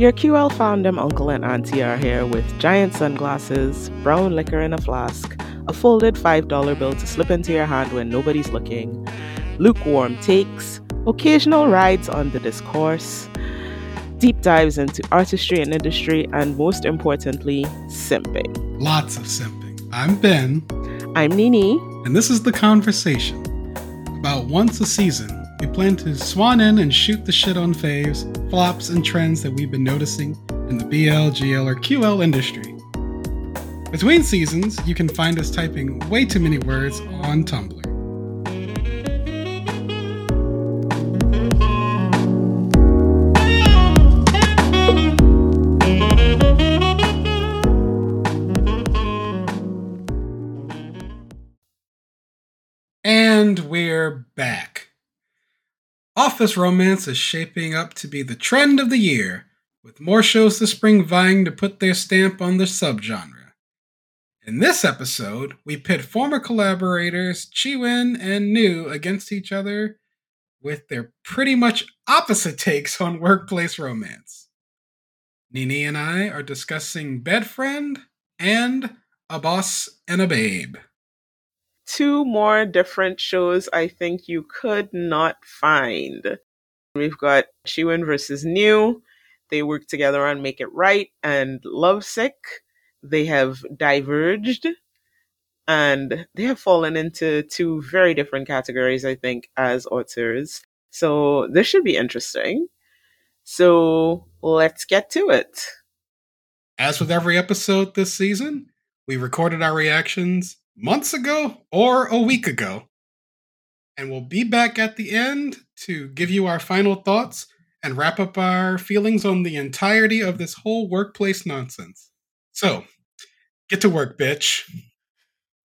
Your QL fandom uncle and auntie are here with giant sunglasses, brown liquor in a flask, a folded $5 bill to slip into your hand when nobody's looking, lukewarm takes, occasional rides on the discourse, deep dives into artistry and industry, and most importantly, simping. Lots of simping. I'm Ben. I'm Nini. And this is The Conversation. About once a season, we plan to swan in and shoot the shit on faves, flops, and trends that we've been noticing in the BL, GL, or QL industry. Between seasons, you can find us typing way too many words on Tumblr. And we're back. Office romance is shaping up to be the trend of the year, with more shows this spring vying to put their stamp on the subgenre. In this episode, we pit former collaborators Cheewin and New against each other with their pretty much opposite takes on workplace romance. Nini and I are discussing Bedfriend and A Boss and a Babe two more different shows I think you could not find. We've got Cheewin versus New. They work together on Make It Right and Lovesick. They have diverged and they have fallen into two very different categories, I think, as authors. So this should be interesting. So let's get to it. As with every episode this season, we recorded our reactions months ago or a week ago. And we'll be back at the end to give you our final thoughts and wrap up our feelings on the entirety of this whole workplace nonsense. So, get to work, bitch.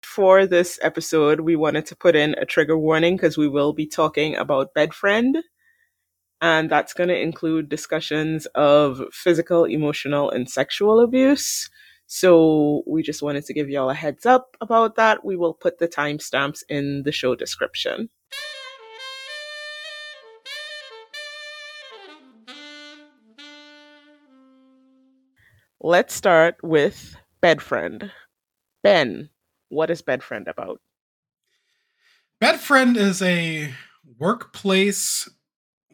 For this episode, we wanted to put in a trigger warning because we will be talking about Bedfriend. And that's going to include discussions of physical, emotional, and sexual abuse. So we just wanted to give y'all a heads up about that. We will put the timestamps in the show description. Let's start with Bedfriend. Ben, what is Bedfriend about? Bedfriend is a workplace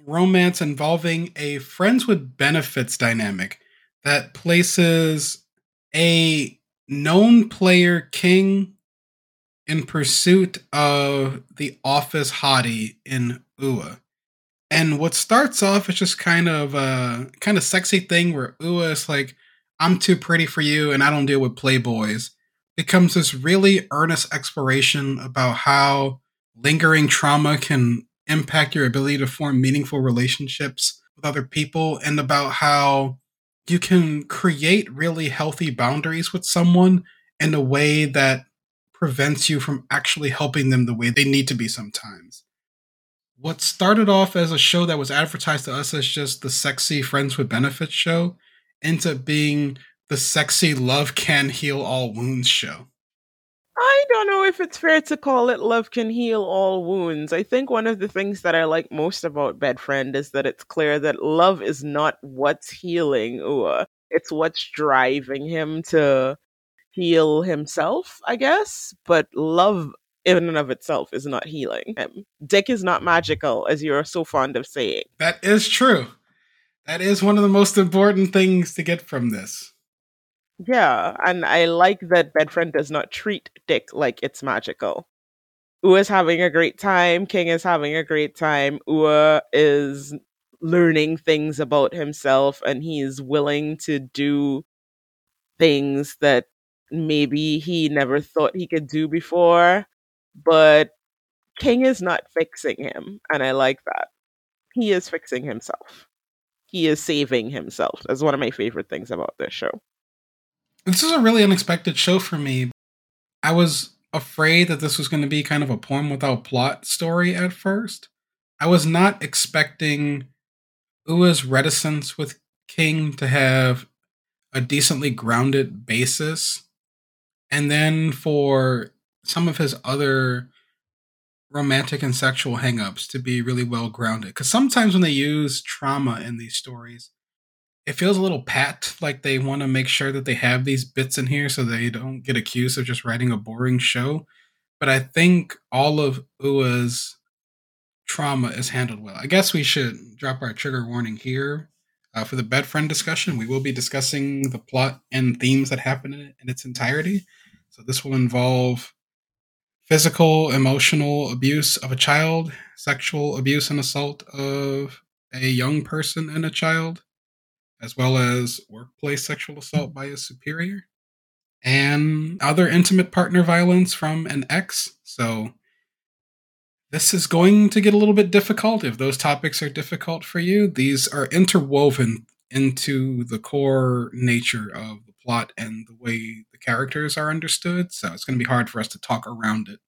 romance involving a friends with benefits dynamic that places a known player king in pursuit of the office hottie in Ua. And what starts off is just kind of a kind of sexy thing where Ua is like, I'm too pretty for you and I don't deal with playboys. Becomes this really earnest exploration about how lingering trauma can impact your ability to form meaningful relationships with other people and about how you can create really healthy boundaries with someone in a way that prevents you from actually helping them the way they need to be sometimes. What started off as a show that was advertised to us as just the sexy Friends with Benefits show ends up being the sexy Love Can Heal All Wounds show. I don't know if it's fair to call it Love Can Heal All Wounds. I think one of the things that I like most about Bedfriend is that it's clear that love is not what's healing Ua. It's what's driving him to heal himself, I guess. But love in and of itself is not healing him. Dick is not magical, as you're so fond of saying. That is true. That is one of the most important things to get from this. Yeah, and I like that Bedfriend does not treat Dick like it's magical. Ua is having a great time. King is having a great time. Ua is learning things about himself and he is willing to do things that maybe he never thought he could do before. But King is not fixing him, and I like that. He is fixing himself. He is saving himself. That's one of my favorite things about this show. This is a really unexpected show for me. I was afraid that this was going to be kind of a poem without plot story at first. I was not expecting Ua's reticence with King to have a decently grounded basis. And then for some of his other romantic and sexual hangups to be really well grounded. Because sometimes when they use trauma in these stories, it feels a little pat, like they want to make sure that they have these bits in here so they don't get accused of just writing a boring show. But I think all of Ua's trauma is handled well. I guess we should drop our trigger warning here. Uh, for the bed friend discussion, we will be discussing the plot and themes that happen in it in its entirety. So this will involve physical, emotional abuse of a child, sexual abuse and assault of a young person and a child, as well as workplace sexual assault mm. by a superior, and other intimate partner violence from an ex. So this is going to get a little bit difficult if those topics are difficult for you. These are interwoven into the core nature of the plot and the way the characters are understood, so it's going to be hard for us to talk around it.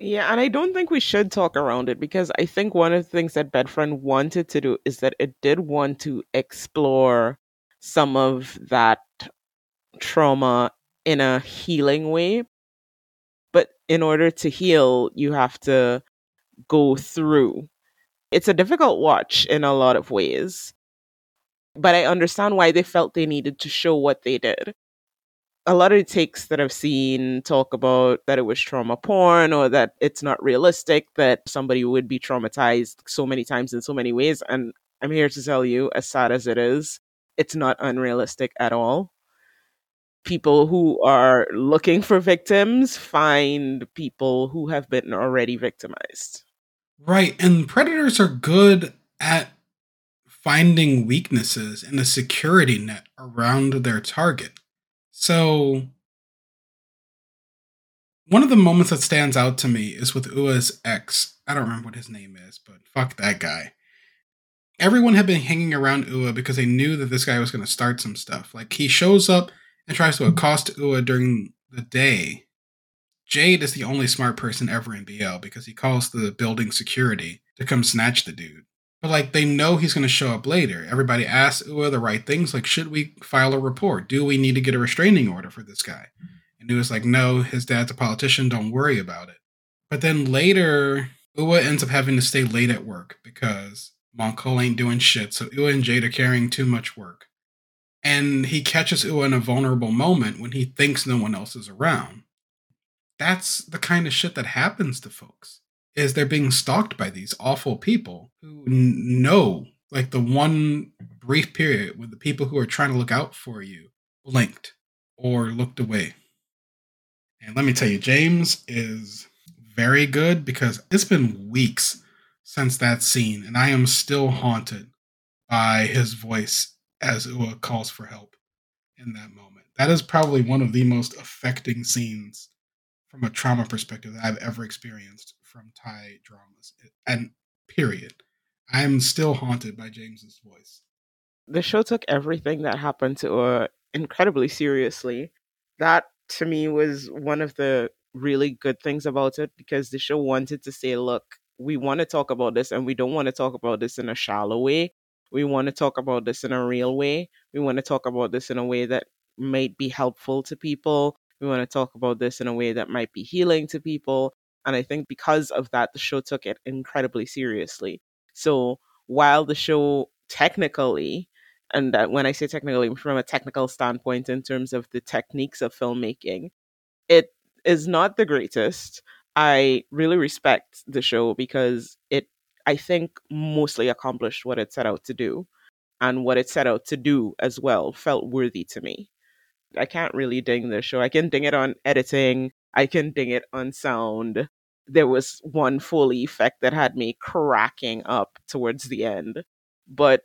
Yeah, and I don't think we should talk around it because I think one of the things that Bedfriend wanted to do is that it did want to explore some of that trauma in a healing way. But in order to heal, you have to go through. It's a difficult watch in a lot of ways, but I understand why they felt they needed to show what they did. A lot of the takes that I've seen talk about that it was trauma porn or that it's not realistic that somebody would be traumatized so many times in so many ways. And I'm here to tell you, as sad as it is, it's not unrealistic at all. People who are looking for victims find people who have been already victimized. Right. And predators are good at finding weaknesses in a security net around their target. So, one of the moments that stands out to me is with Ua's ex. I don't remember what his name is, but fuck that guy. Everyone had been hanging around Ua because they knew that this guy was going to start some stuff. Like, he shows up and tries to accost Ua during the day Jade is the only smart person ever in BL because he calls the building security to come snatch the dude. But like they know he's going to show up later. Everybody asks Ua the right things, like should we file a report? Do we need to get a restraining order for this guy? And Ua's like, no, his dad's a politician. Don't worry about it. But then later, Ua ends up having to stay late at work because Moncol ain't doing shit. So Ua and Jade are carrying too much work. And he catches Ua in a vulnerable moment when he thinks no one else is around that's the kind of shit that happens to folks is they're being stalked by these awful people who know like the one brief period when the people who are trying to look out for you blinked or looked away. And let me tell you james is very good because it's been weeks since that scene and i am still haunted by his voice as Ua calls for help in that moment. That is probably one of the most affecting scenes from a trauma perspective that I've ever experienced from Thai dramas. And period. I am still haunted by James's voice. The show took everything that happened to her incredibly seriously. That to me was one of the really good things about it because the show wanted to say, look, we want to talk about this and we don't want to talk about this in a shallow way. We want to talk about this in a real way. We want to talk about this in a way that might be helpful to people we want to talk about this in a way that might be healing to people. And I think because of that, the show took it incredibly seriously. So while the show technically, and when I say technically, from a technical standpoint in terms of the techniques of filmmaking, it is not the greatest. I really respect the show because it, I think, mostly accomplished what it set out to do. And what it set out to do as well felt worthy to me. I can't really ding this show. I can ding it on editing. I can ding it on sound. There was one Foley effect that had me cracking up towards the end. But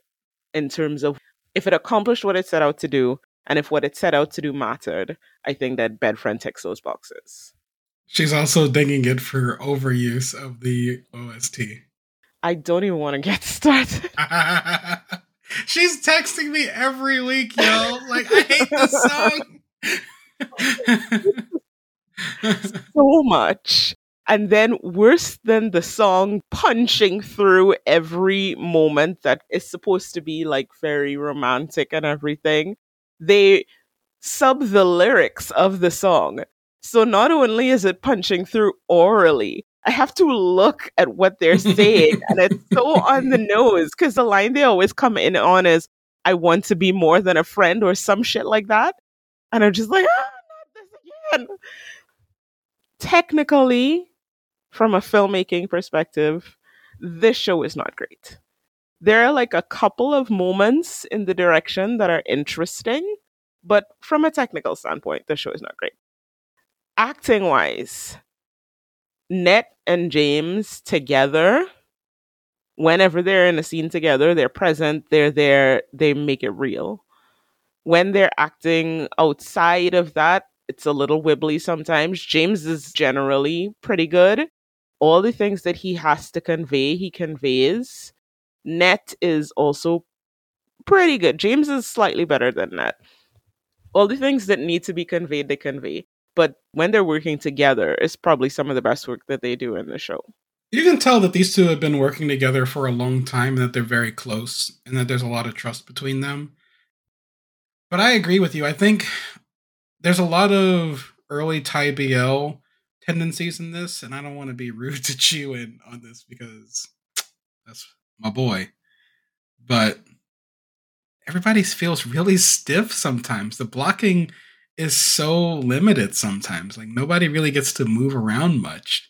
in terms of if it accomplished what it set out to do, and if what it set out to do mattered, I think that Bedfriend ticks those boxes. She's also dinging it for overuse of the OST. I don't even want to get started. She's texting me every week, yo. Like, I hate this song. So much. And then, worse than the song punching through every moment that is supposed to be like very romantic and everything, they sub the lyrics of the song. So not only is it punching through orally, I have to look at what they're saying, and it's so on the nose because the line they always come in on is I want to be more than a friend or some shit like that. And I'm just like, ah, not this again. Technically, from a filmmaking perspective, this show is not great. There are like a couple of moments in the direction that are interesting, but from a technical standpoint, the show is not great. Acting wise, Net and James together, whenever they're in a scene together, they're present, they're there, they make it real. When they're acting outside of that, it's a little wibbly sometimes. James is generally pretty good. All the things that he has to convey, he conveys. Net is also pretty good. James is slightly better than Net. All the things that need to be conveyed, they convey. But when they're working together, it's probably some of the best work that they do in the show. You can tell that these two have been working together for a long time and that they're very close and that there's a lot of trust between them. But I agree with you. I think there's a lot of early Thai BL tendencies in this, and I don't want to be rude to Cheewin on this because that's my boy. But everybody feels really stiff sometimes. The blocking is so limited sometimes. Like nobody really gets to move around much.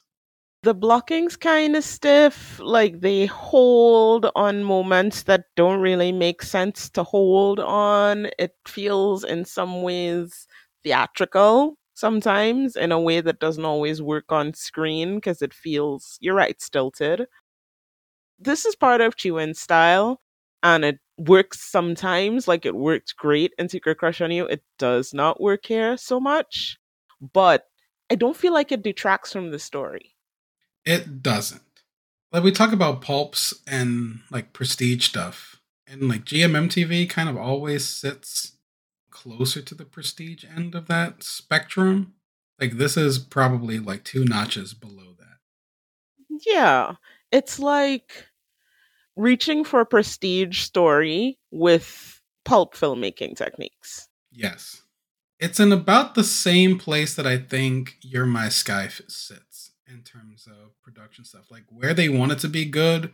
The blocking's kind of stiff. Like they hold on moments that don't really make sense to hold on. It feels in some ways theatrical sometimes in a way that doesn't always work on screen because it feels, you're right, stilted. This is part of Cheewin's style and it works sometimes, like it worked great in Secret Crush on You. It does not work here so much, but I don't feel like it detracts from the story. It doesn't. Like we talk about pulps and like prestige stuff, and like GMMTV kind of always sits closer to the prestige end of that spectrum. Like this is probably like two notches below that. Yeah. It's like reaching for a prestige story with pulp filmmaking techniques. Yes. It's in about the same place that I think You're My Sky sits in terms of production stuff. Like where they wanted to be good,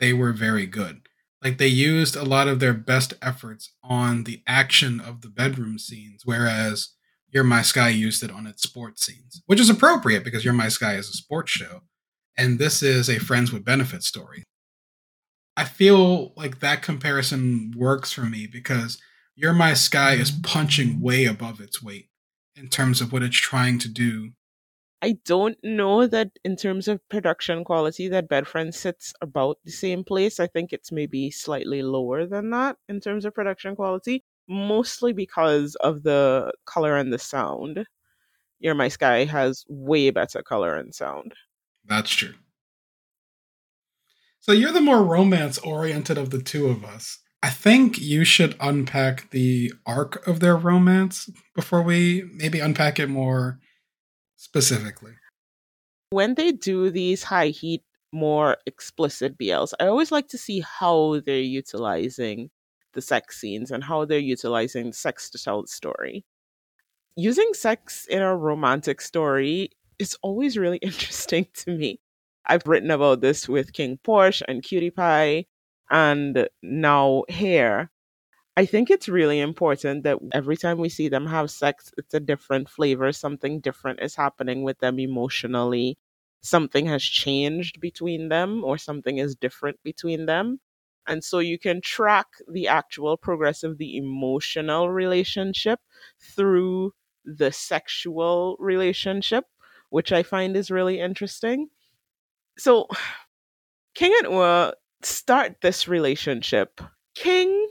they were very good. Like they used a lot of their best efforts on the action of the bedroom scenes, whereas You're My Sky used it on its sports scenes, which is appropriate because You're My Sky is a sports show. And this is a friends with benefits story. I feel like that comparison works for me because You're My Sky is mm-hmm. punching way above its weight in terms of what it's trying to do. I don't know that in terms of production quality that Bedfriend sits about the same place. I think it's maybe slightly lower than that in terms of production quality, mostly because of the color and the sound. You're My Sky has way better color and sound. That's true. So you're the more romance oriented of the two of us. I think you should unpack the arc of their romance before we maybe unpack it more specifically. When they do these high heat, more explicit BLs, I always like to see how they're utilizing the sex scenes and how they're utilizing sex to tell the story. Using sex in a romantic story is always really interesting to me. I've written about this with KinnPorsche and Cutie Pie and now Hair. I think it's really important that every time we see them have sex, it's a different flavor. Something different is happening with them emotionally. Something has changed between them, or something is different between them. And so you can track the actual progress of the emotional relationship through the sexual relationship, which I find is really interesting so King and Ua start this relationship. King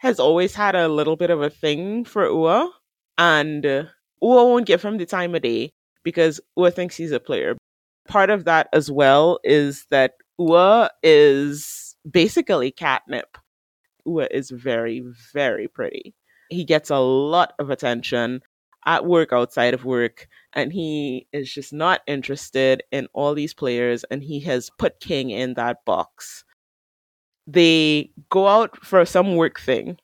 has always had a little bit of a thing for Ua, and Ua won't give him the time of day because Ua thinks he's a player. Part of that as well is that Ua is basically catnip. Ua is very, very pretty. He gets a lot of attention at work, outside of work, and he is just not interested in all these players, and he has put King in that box. They go out for some work thing,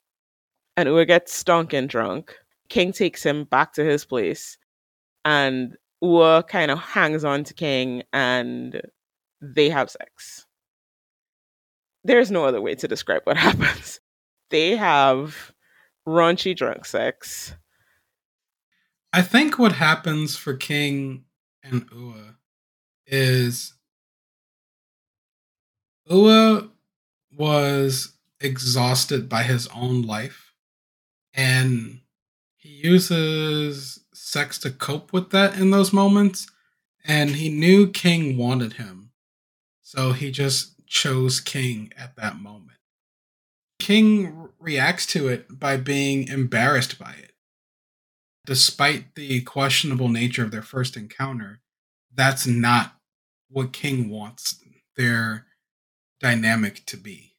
and Ua gets stunk and drunk. King takes him back to his place, and Ua kind of hangs on to King, and they have sex. There's no other way to describe what happens. They have raunchy drunk sex. I think what happens for King and Ua is Ua was exhausted by his own life and he uses sex to cope with that in those moments and he knew King wanted him. So he just chose King at that moment. King reacts to it by being embarrassed by it. Despite the questionable nature of their first encounter, that's not what King wants their dynamic to be.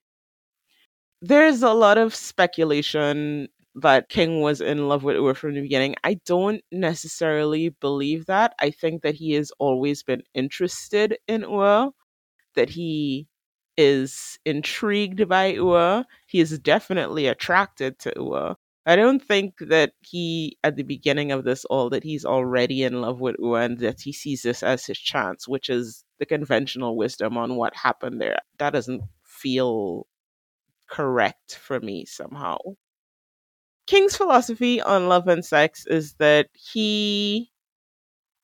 There's a lot of speculation that King was in love with Ua from the beginning. I don't necessarily believe that. I think that he has always been interested in Ua, that he is intrigued by Ua. He is definitely attracted to Ua. I don't think that he, at the beginning of this all, that he's already in love with Ua and that he sees this as his chance, which is the conventional wisdom on what happened there. That doesn't feel correct for me somehow. King's philosophy on love and sex is that he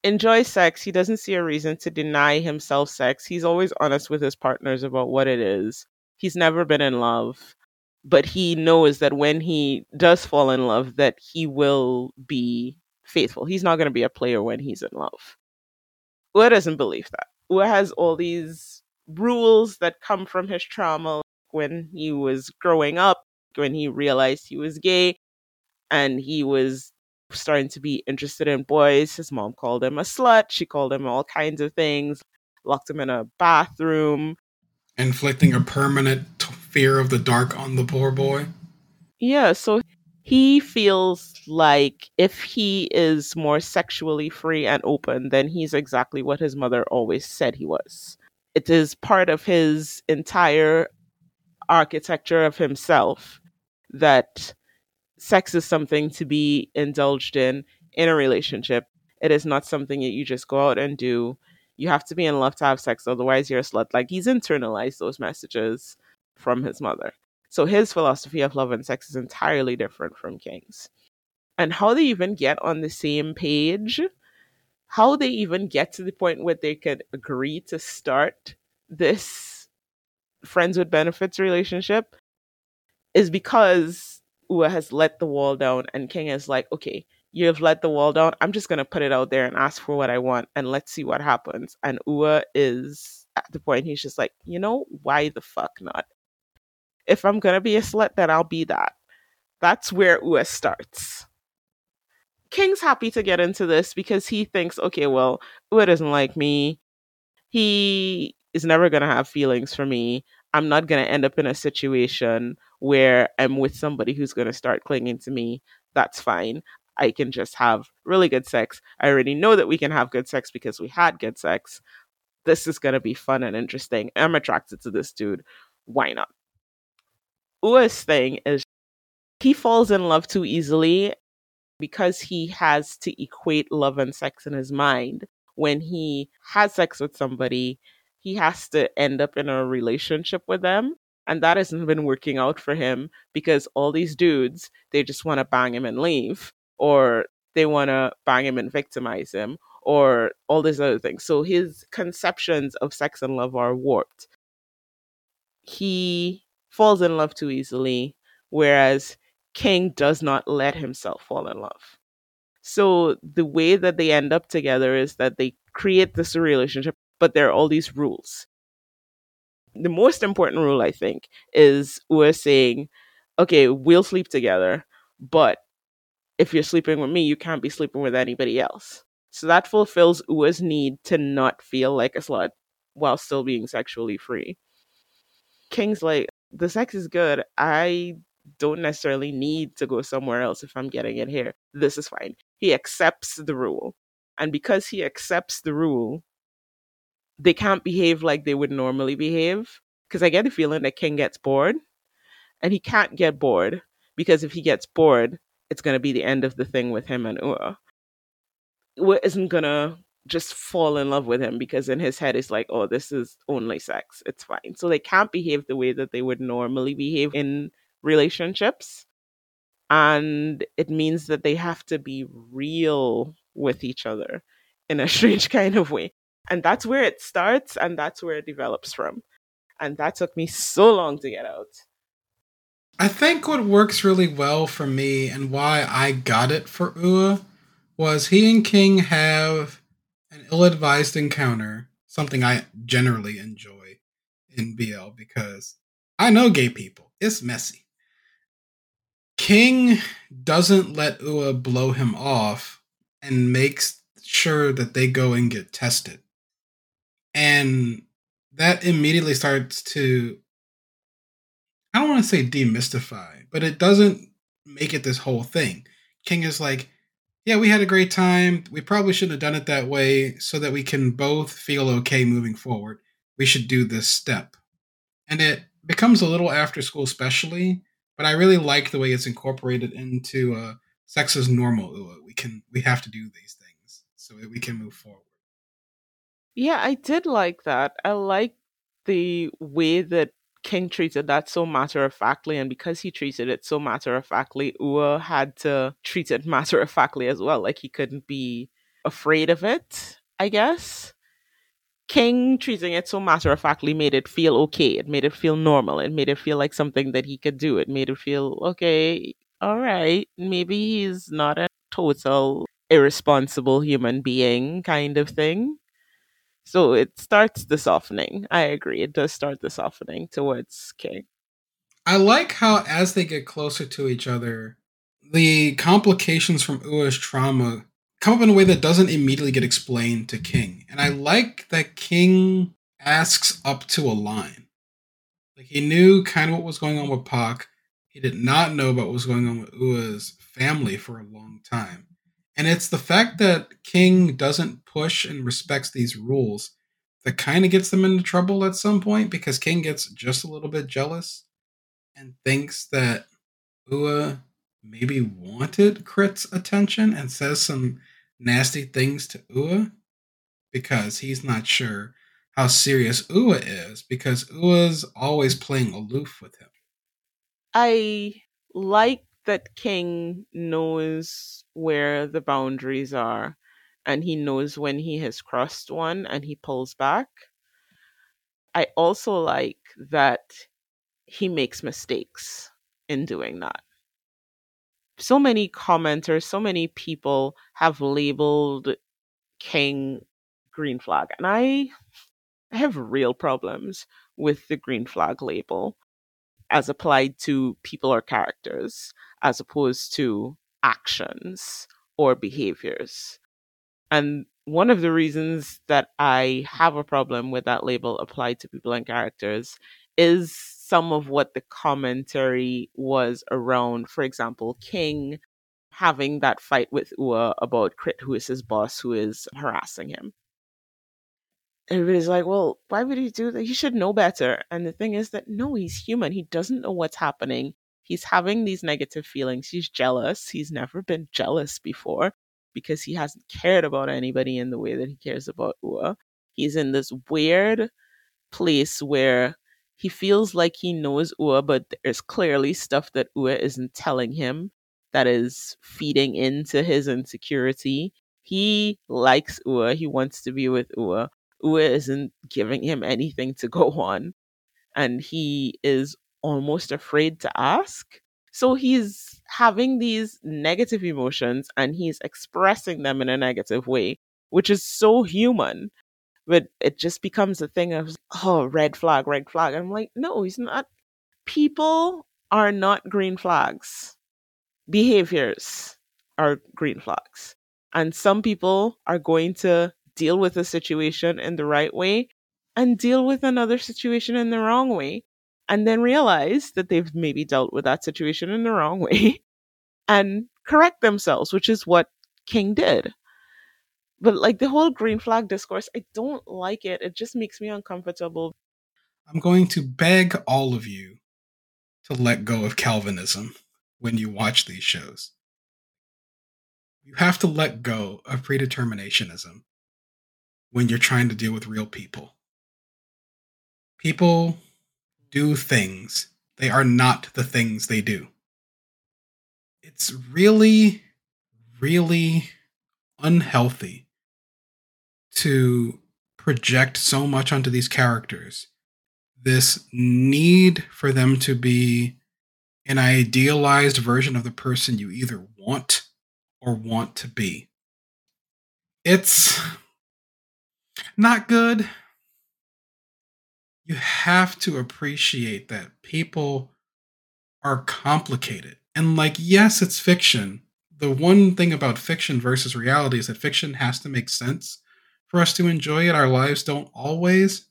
enjoys sex. He doesn't see a reason to deny himself sex. He's always honest with his partners about what it is. He's never been in love, but he knows that when he does fall in love that he will be faithful. He's not going to be a player when he's in love. Ua doesn't believe that. Ua has all these rules that come from his trauma when he was growing up, when he realized he was gay and he was starting to be interested in boys. His mom called him a slut. She called him all kinds of things, locked him in a bathroom, inflicting a permanent fear of the dark on the poor boy. Yeah, so he feels like if he is more sexually free and open, then he's exactly what his mother always said he was. It is part of his entire architecture of himself that sex is something to be indulged in in a relationship. It is not something that you just go out and do. You have to be in love to have sex, otherwise you're a slut. Like he's internalized those messages from his mother. So his philosophy of love and sex is entirely different from King's. And how they even get on the same page, how they even get to the point where they could agree to start this friends with benefits relationship is because Ua has let the wall down and King is like, okay, you have let the wall down. I'm just gonna put it out there and ask for what I want and let's see what happens. And Ua is at the point he's just like, you know, why the fuck not? If I'm gonna be a slut, then I'll be that. That's where Ua starts. King's happy to get into this because he thinks, okay, well, Ua doesn't like me. He is never gonna have feelings for me. I'm not gonna end up in a situation where I'm with somebody who's gonna start clinging to me. That's fine. I can just have really good sex. I already know that we can have good sex because we had good sex. This is going to be fun and interesting. I'm attracted to this dude. Why not? Ua's thing is he falls in love too easily because he has to equate love and sex in his mind. When he has sex with somebody, he has to end up in a relationship with them. And that hasn't been working out for him because all these dudes, they just want to bang him and leave, or they want to bang him and victimize him, or all these other things. So his conceptions of sex and love are warped. He falls in love too easily, whereas King does not let himself fall in love. So the way that they end up together is that they create this relationship, but there are all these rules. The most important rule, I think, is we're saying, okay, we'll sleep together, but if you're sleeping with me, you can't be sleeping with anybody else. So that fulfills Ua's need to not feel like a slut while still being sexually free. King's like, the sex is good. I don't necessarily need to go somewhere else if I'm getting it here. This is fine. He accepts the rule. And because he accepts the rule, they can't behave like they would normally behave. Because I get the feeling that King gets bored. And he can't get bored because if he gets bored, it's going to be the end of the thing with him and Ua. Ua isn't going to just fall in love with him because in his head it's like, oh, this is only sex. It's fine. So they can't behave the way that they would normally behave in relationships. And it means that they have to be real with each other in a strange kind of way. And that's where it starts and that's where it develops from. And that took me so long to get out. I think what works really well for me and why I got it for Ua was he and King have ill advised encounter, something I generally enjoy in BL because I know gay people. It's messy. King doesn't let Ua blow him off and makes sure that they go and get tested. And that immediately starts to I don't want to say demystify, but it doesn't make it this whole thing. King is like, yeah, we had a great time. We probably shouldn't have done it that way so that we can both feel okay moving forward. We should do this step. And it becomes a little after school, especially, but I really like the way it's incorporated into uh, sex is normal. We can, we have to do these things so that we can move forward. Yeah, I did like that. I like the way that King treated that so matter of factly, and because he treated it so matter of factly, Ua had to treat it matter of factly as well. Like he couldn't be afraid of it, I guess. King treating it so matter of factly made it feel okay. It made it feel normal. It made it feel like something that he could do. It made it feel okay, all right, maybe he's not a total irresponsible human being kind of thing. So it starts the softening. I agree. It does start the softening towards King. I like how as they get closer to each other, the complications from Ua's trauma come up in a way that doesn't immediately get explained to King. And I like that King asks up to a line. Like he knew kind of what was going on with Pac. He did not know about what was going on with Ua's family for a long time. And it's the fact that King doesn't push and respects these rules that kind of gets them into trouble at some point because King gets just a little bit jealous and thinks that Ua maybe wanted Crit's attention and says some nasty things to Ua because he's not sure how serious Ua is because Ua's always playing aloof with him. I like that King knows where the boundaries are and he knows when he has crossed one and he pulls back. I also like that he makes mistakes in doing that. So many commenters, so many people have labeled King green flag, and I I have real problems with the green flag label as applied to people or characters as opposed to actions or behaviors. And one of the reasons that I have a problem with that label applied to people and characters is some of what the commentary was around, for example, King having that fight with Ua about Crit, who is his boss, who is harassing him everybody's like, well, why would he do that? He should know better. And the thing is that no, he's human. He doesn't know what's happening. He's having these negative feelings. He's jealous. He's never been jealous before because he hasn't cared about anybody in the way that he cares about Ua. He's in this weird place where he feels like he knows Ua, but there's clearly stuff that Ua isn't telling him that is feeding into his insecurity. He likes Ua. He wants to be with Ua, Ua isn't giving him anything to go on. And he is almost afraid to ask. So he's having these negative emotions and he's expressing them in a negative way, which is so human. But it just becomes a thing of, oh, red flag, red flag. I'm like, no, he's not. People are not green flags. Behaviors are green flags. And some people are going to deal with a situation in the right way and deal with another situation in the wrong way and then realize that they've maybe dealt with that situation in the wrong way and correct themselves, which is what King did. But like the whole green flag discourse, I don't like it. It just makes me uncomfortable. I'm going to beg all of you to let go of Calvinism when you watch these shows. You have to let go of predeterminationism when you're trying to deal with real people. People do things they are not the things they do. It's really, really unhealthy to project so much onto these characters. This need for them to be an idealized version of the person you either want or want to be. It's not good. You have to appreciate that people are complicated. And, like, yes, it's fiction. The one thing about fiction versus reality is that fiction has to make sense for us to enjoy it. Our lives don't always,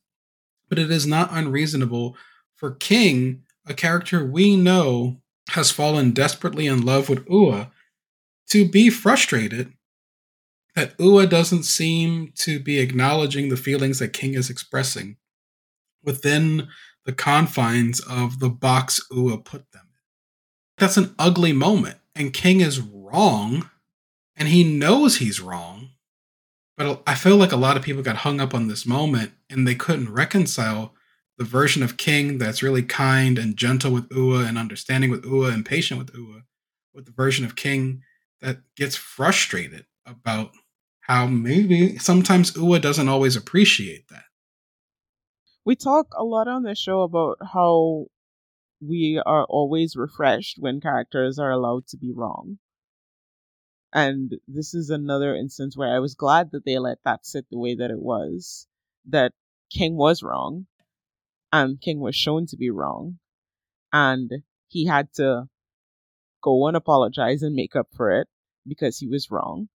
but it is not unreasonable for King, a character we know has fallen desperately in love with Ua, to be frustrated that Ua doesn't seem to be acknowledging the feelings that King is expressing within the confines of the box Ua put them in. That's an ugly moment, and King is wrong, and he knows he's wrong. But I feel like a lot of people got hung up on this moment and they couldn't reconcile the version of King that's really kind and gentle with Ua and understanding with Ua and patient with Ua with the version of King that gets frustrated about how maybe sometimes Ua doesn't always appreciate that. We talk a lot on the show about how we are always refreshed when characters are allowed to be wrong. And this is another instance where I was glad that they let that sit the way that it was. That King was wrong, and King was shown to be wrong, and he had to go and apologize and make up for it because he was wrong.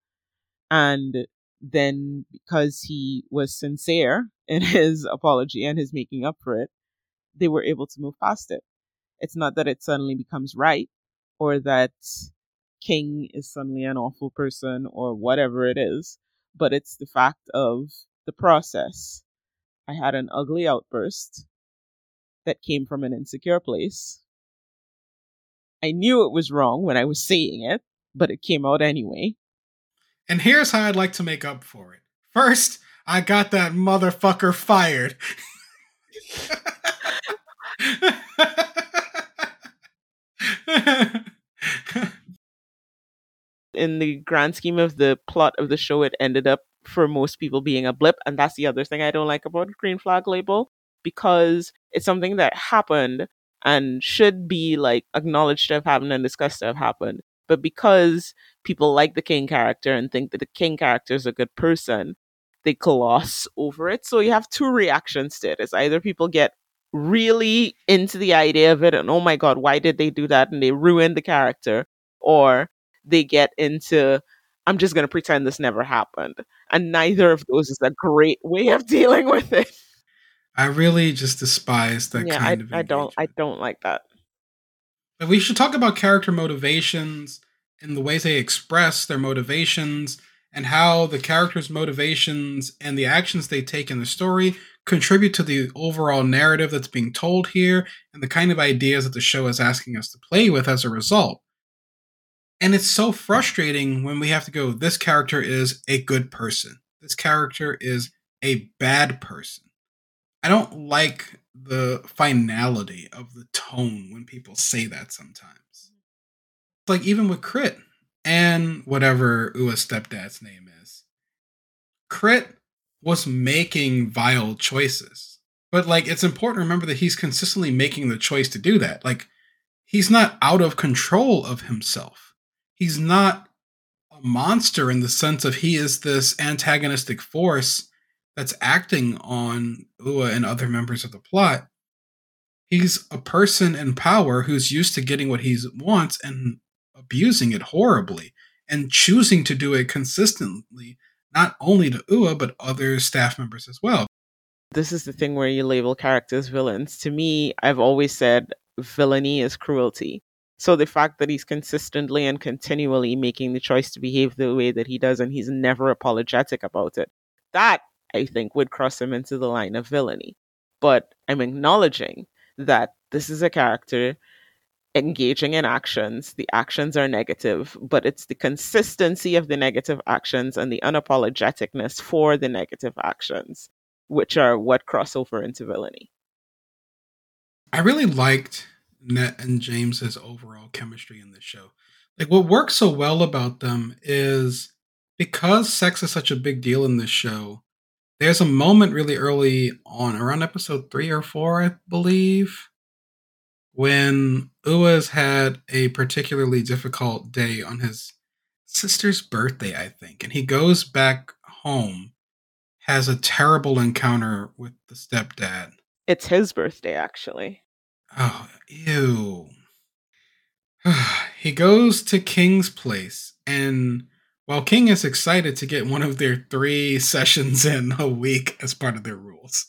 And then because he was sincere in his apology and his making up for it, they were able to move past it. It's not that it suddenly becomes right or that King is suddenly an awful person or whatever it is, but it's the fact of the process. I had an ugly outburst that came from an insecure place. I knew it was wrong when I was saying it, but it came out anyway. And here's how I'd like to make up for it. First, I got that motherfucker fired. In the grand scheme of the plot of the show, it ended up for most people being a blip. And that's the other thing I don't like about Green Flag label because it's something that happened and should be like acknowledged to have happened and discussed to have happened. But because people like the King character and think that the King character is a good person, they gloss over it. So you have two reactions to it. It's either people get really into the idea of it and oh my god, why did they do that? And they ruin the character, or they get into I'm just gonna pretend this never happened. And neither of those is a great way of dealing with it. I really just despise that yeah, kind I, of I don't I don't like that. But we should talk about character motivations and the ways they express their motivations and how the characters' motivations and the actions they take in the story contribute to the overall narrative that's being told here and the kind of ideas that the show is asking us to play with as a result. And it's so frustrating when we have to go, this character is a good person. This character is a bad person. I don't like the finality of the tone when people say that sometimes. Like even with Crit and whatever Ua's stepdad's name is. Crit was making vile choices. But like it's important to remember that he's consistently making the choice to do that. Like he's not out of control of himself. He's not a monster in the sense of he is this antagonistic force that's acting on Ua and other members of the plot. He's a person in power who's used to getting what he wants and abusing it horribly and choosing to do it consistently, not only to Ua, but other staff members as well. This is the thing where you label characters villains. To me, I've always said villainy is cruelty. So the fact that he's consistently and continually making the choice to behave the way that he does and he's never apologetic about it, that I think would cross him into the line of villainy. But I'm acknowledging that this is a character engaging in actions. The actions are negative, but it's the consistency of the negative actions and the unapologeticness for the negative actions, which are what cross over into villainy. I really liked Net and James's overall chemistry in this show. Like what works so well about them is because sex is such a big deal in this show. There's a moment really early on, around episode three or four, I believe, when Ua's had a particularly difficult day on his sister's birthday, I think, and he goes back home, has a terrible encounter with the stepdad. It's his birthday, actually. Oh, ew. he goes to King's place, and while King is excited to get one of their three sessions in a week as part of their rules,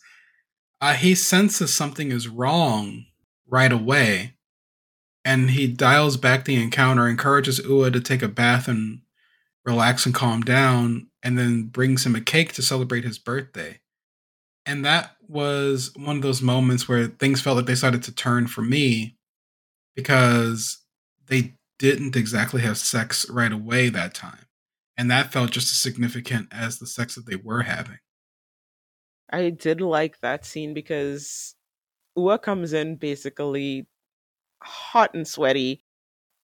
uh, he senses something is wrong right away. And he dials back the encounter, encourages Ua to take a bath and relax and calm down, and then brings him a cake to celebrate his birthday. And that was one of those moments where things felt like they started to turn for me because they didn't exactly have sex right away that time. And that felt just as significant as the sex that they were having. I did like that scene because Ua comes in basically hot and sweaty,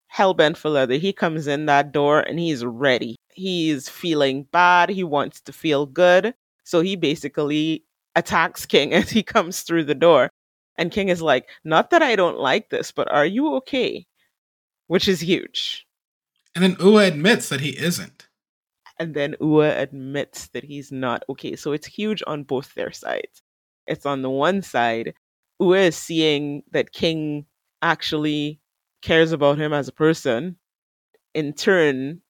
hell bent for leather. He comes in that door and he's ready. He's feeling bad. He wants to feel good. So he basically attacks King as he comes through the door. And King is like, Not that I don't like this, but are you okay? Which is huge. And then Ua admits that he isn't. And then Ua admits that he's not okay. So it's huge on both their sides. It's on the one side, Ua is seeing that King actually cares about him as a person. In turn,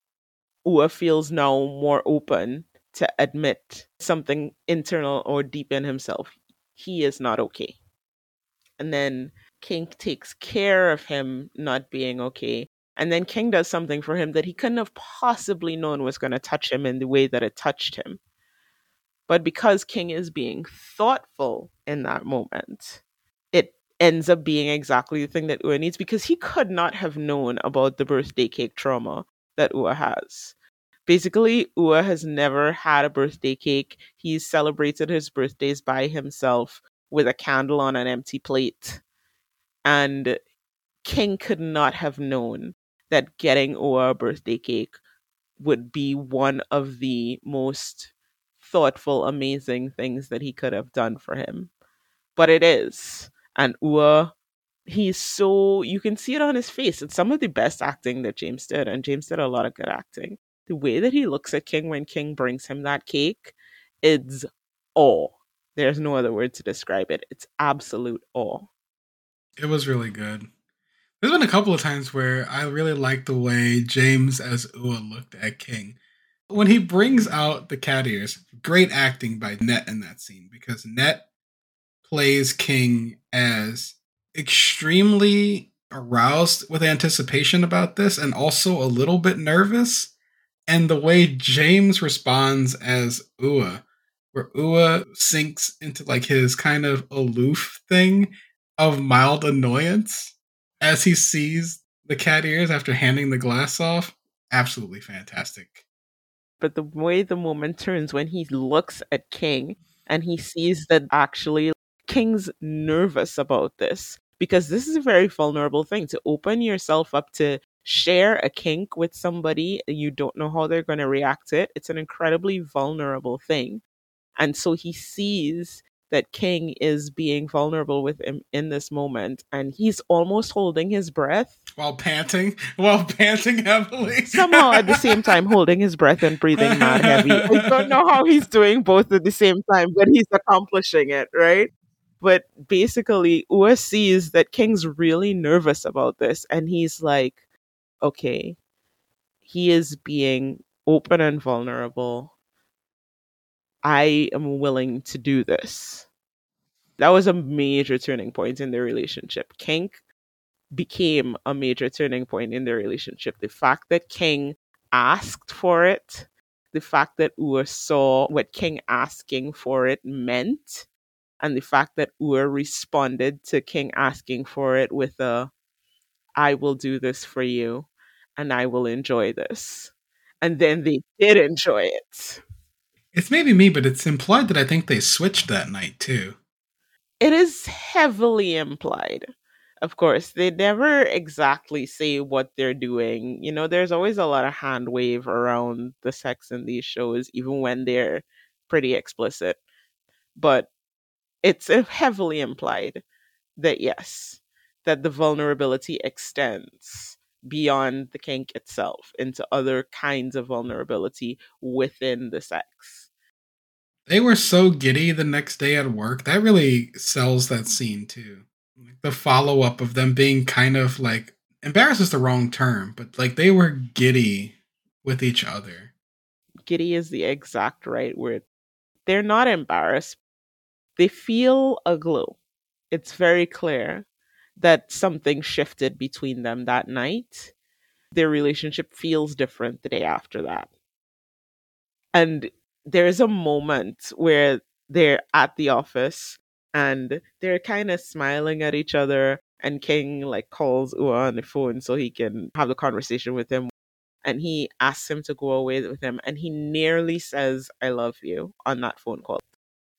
Ua feels now more open to admit something internal or deep in himself. He is not okay. And then King takes care of him not being okay. And then King does something for him that he couldn't have possibly known was going to touch him in the way that it touched him. But because King is being thoughtful in that moment, it ends up being exactly the thing that Ua needs because he could not have known about the birthday cake trauma that Ua has. Basically, Ua has never had a birthday cake. He's celebrated his birthdays by himself with a candle on an empty plate. And King could not have known that getting Ua a birthday cake would be one of the most thoughtful, amazing things that he could have done for him. But it is. And Ua, he's so, you can see it on his face. It's some of the best acting that James did. And James did a lot of good acting the way that he looks at King when King brings him that cake, it's awe. There's no other word to describe it. It's absolute awe. It was really good. There's been a couple of times where I really like the way James as Ua looked at King. When he brings out the cat ears, great acting by Net in that scene because Net plays King as extremely aroused with anticipation about this and also a little bit nervous. And the way James responds as Ua, where Ua sinks into like his kind of aloof thing of mild annoyance as he sees the cat ears after handing the glass off. Absolutely fantastic. But the way the moment turns when he looks at King and he sees that actually King's nervous about this because this is a very vulnerable thing to open yourself up to share a kink with somebody you don't know how they're going to react to it it's an incredibly vulnerable thing and so he sees that king is being vulnerable with him in this moment and he's almost holding his breath. While panting? While panting heavily? Somehow at the same time holding his breath and breathing not heavy. I don't know how he's doing both at the same time but he's accomplishing it right? But basically Ua sees that King's really nervous about this and he's like okay, he is being open and vulnerable. I am willing to do this. That was a major turning point in their relationship. Kink became a major turning point in their relationship. The fact that King asked for it, the fact that Ua saw what King asking for it meant, and the fact that Ua responded to King asking for it with a I will do this for you and I will enjoy this. And then they did enjoy it. It's maybe me, but it's implied that I think they switched that night too. It is heavily implied. of course, they never exactly say what they're doing. You know, there's always a lot of hand wave around the sex in these shows, even when they're pretty explicit. But it's heavily implied that yes, that the vulnerability extends beyond the kink itself into other kinds of vulnerability within the sex. They were so giddy the next day at work. That really sells that scene too the follow up of them being kind of like embarrassed is the wrong term, but like they were giddy with each other. Giddy is the exact right word. They're not embarrassed. They feel a glow. It's very clear that something shifted between them that night. Their relationship feels different the day after that. And there's a moment where they're at the office and they're kind of smiling at each other. And King like calls Ua on the phone so he can have the conversation with him. And he asks him to go away with him, and he nearly says, I love you on that phone call.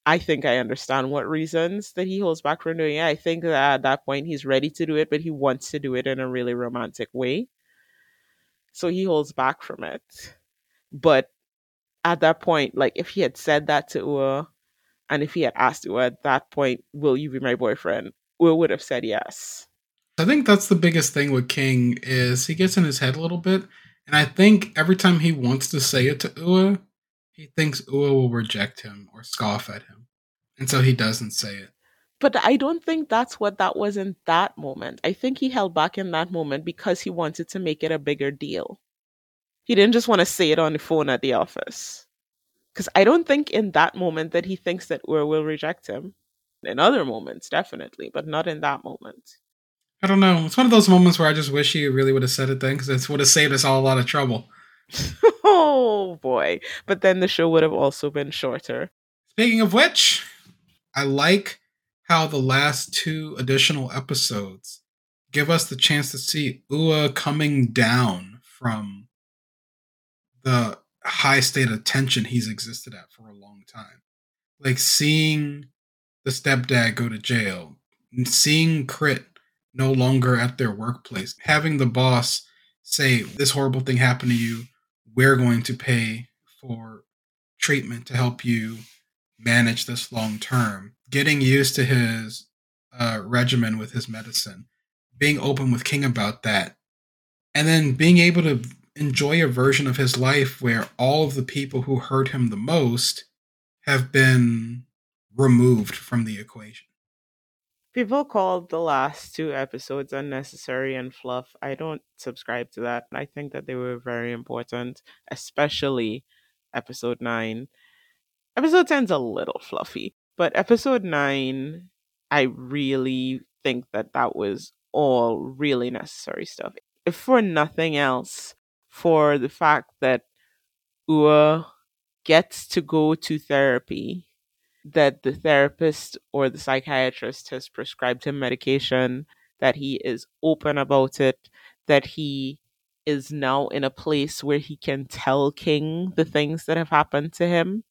I think I understand what reasons that he holds back from doing it. I think that at that point he's ready to do it, but he wants to do it in a really romantic way. So he holds back from it. But at that point, like if he had said that to Ua and if he had asked you at that point, will you be my boyfriend? We would have said yes. I think that's the biggest thing with King is he gets in his head a little bit. And I think every time he wants to say it to Ua, he thinks Ua will reject him or scoff at him. And so he doesn't say it. But I don't think that's what that was in that moment. I think he held back in that moment because he wanted to make it a bigger deal. He didn't just want to say it on the phone at the office. Because I don't think in that moment that he thinks that Ua will reject him. In other moments, definitely, but not in that moment. I don't know. It's one of those moments where I just wish he really would have said it then, because it would have saved us all a lot of trouble. oh boy! But then the show would have also been shorter. Speaking of which, I like how the last two additional episodes give us the chance to see Ua coming down from the high state of tension he's existed at for a long time. Like seeing the stepdad go to jail, seeing Crit no longer at their workplace, having the boss say, This horrible thing happened to you. We're going to pay for treatment to help you manage this long term. Getting used to his uh, regimen with his medicine, being open with King about that, and then being able to enjoy a version of his life where all of the people who hurt him the most have been removed from the equation. People called the last two episodes unnecessary and fluff. I don't subscribe to that. I think that they were very important, especially episode 9. Episode 10's a little fluffy, but episode 9, I really think that that was all really necessary stuff. If for nothing else, for the fact that Ua gets to go to therapy, that the therapist or the psychiatrist has prescribed him medication, that he is open about it, that he is now in a place where he can tell King the things that have happened to him,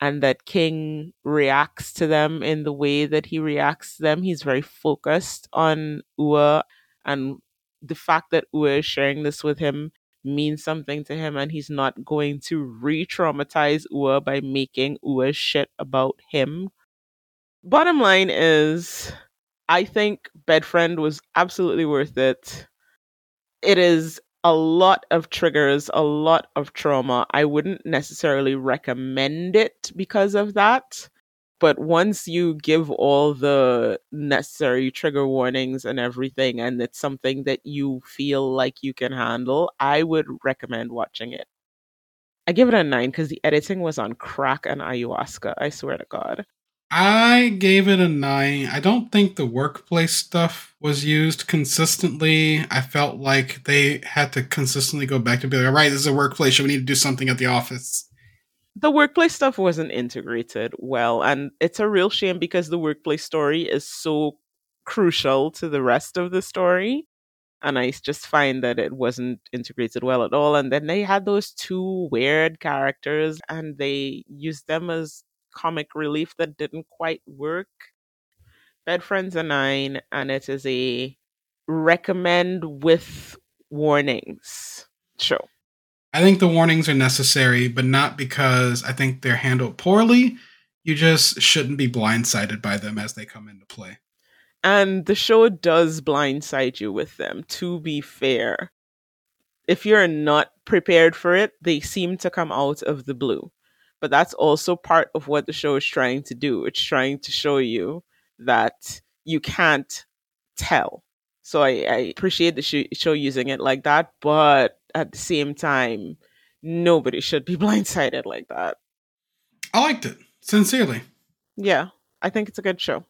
and that King reacts to them in the way that he reacts to them. He's very focused on Ua and the fact that Ua is sharing this with him means something to him and he's not going to re traumatize Ua by making Ua shit about him. Bottom line is, I think Bed Friend was absolutely worth it. It is a lot of triggers, a lot of trauma. I wouldn't necessarily recommend it because of that. But once you give all the necessary trigger warnings and everything, and it's something that you feel like you can handle, I would recommend watching it. I give it a nine because the editing was on crack and ayahuasca. I swear to God. I gave it a nine. I don't think the workplace stuff was used consistently. I felt like they had to consistently go back to be like, all right, this is a workplace, so we need to do something at the office the workplace stuff wasn't integrated well and it's a real shame because the workplace story is so crucial to the rest of the story and i just find that it wasn't integrated well at all and then they had those two weird characters and they used them as comic relief that didn't quite work Bed Friends a nine, and it is a recommend with warnings show. I think the warnings are necessary, but not because I think they're handled poorly. You just shouldn't be blindsided by them as they come into play. And the show does blindside you with them, to be fair. If you're not prepared for it, they seem to come out of the blue. But that's also part of what the show is trying to do. It's trying to show you that you can't tell. So I, I appreciate the show using it like that, but at the same time, nobody should be blindsided like that. I liked it, sincerely. Yeah, I think it's a good show.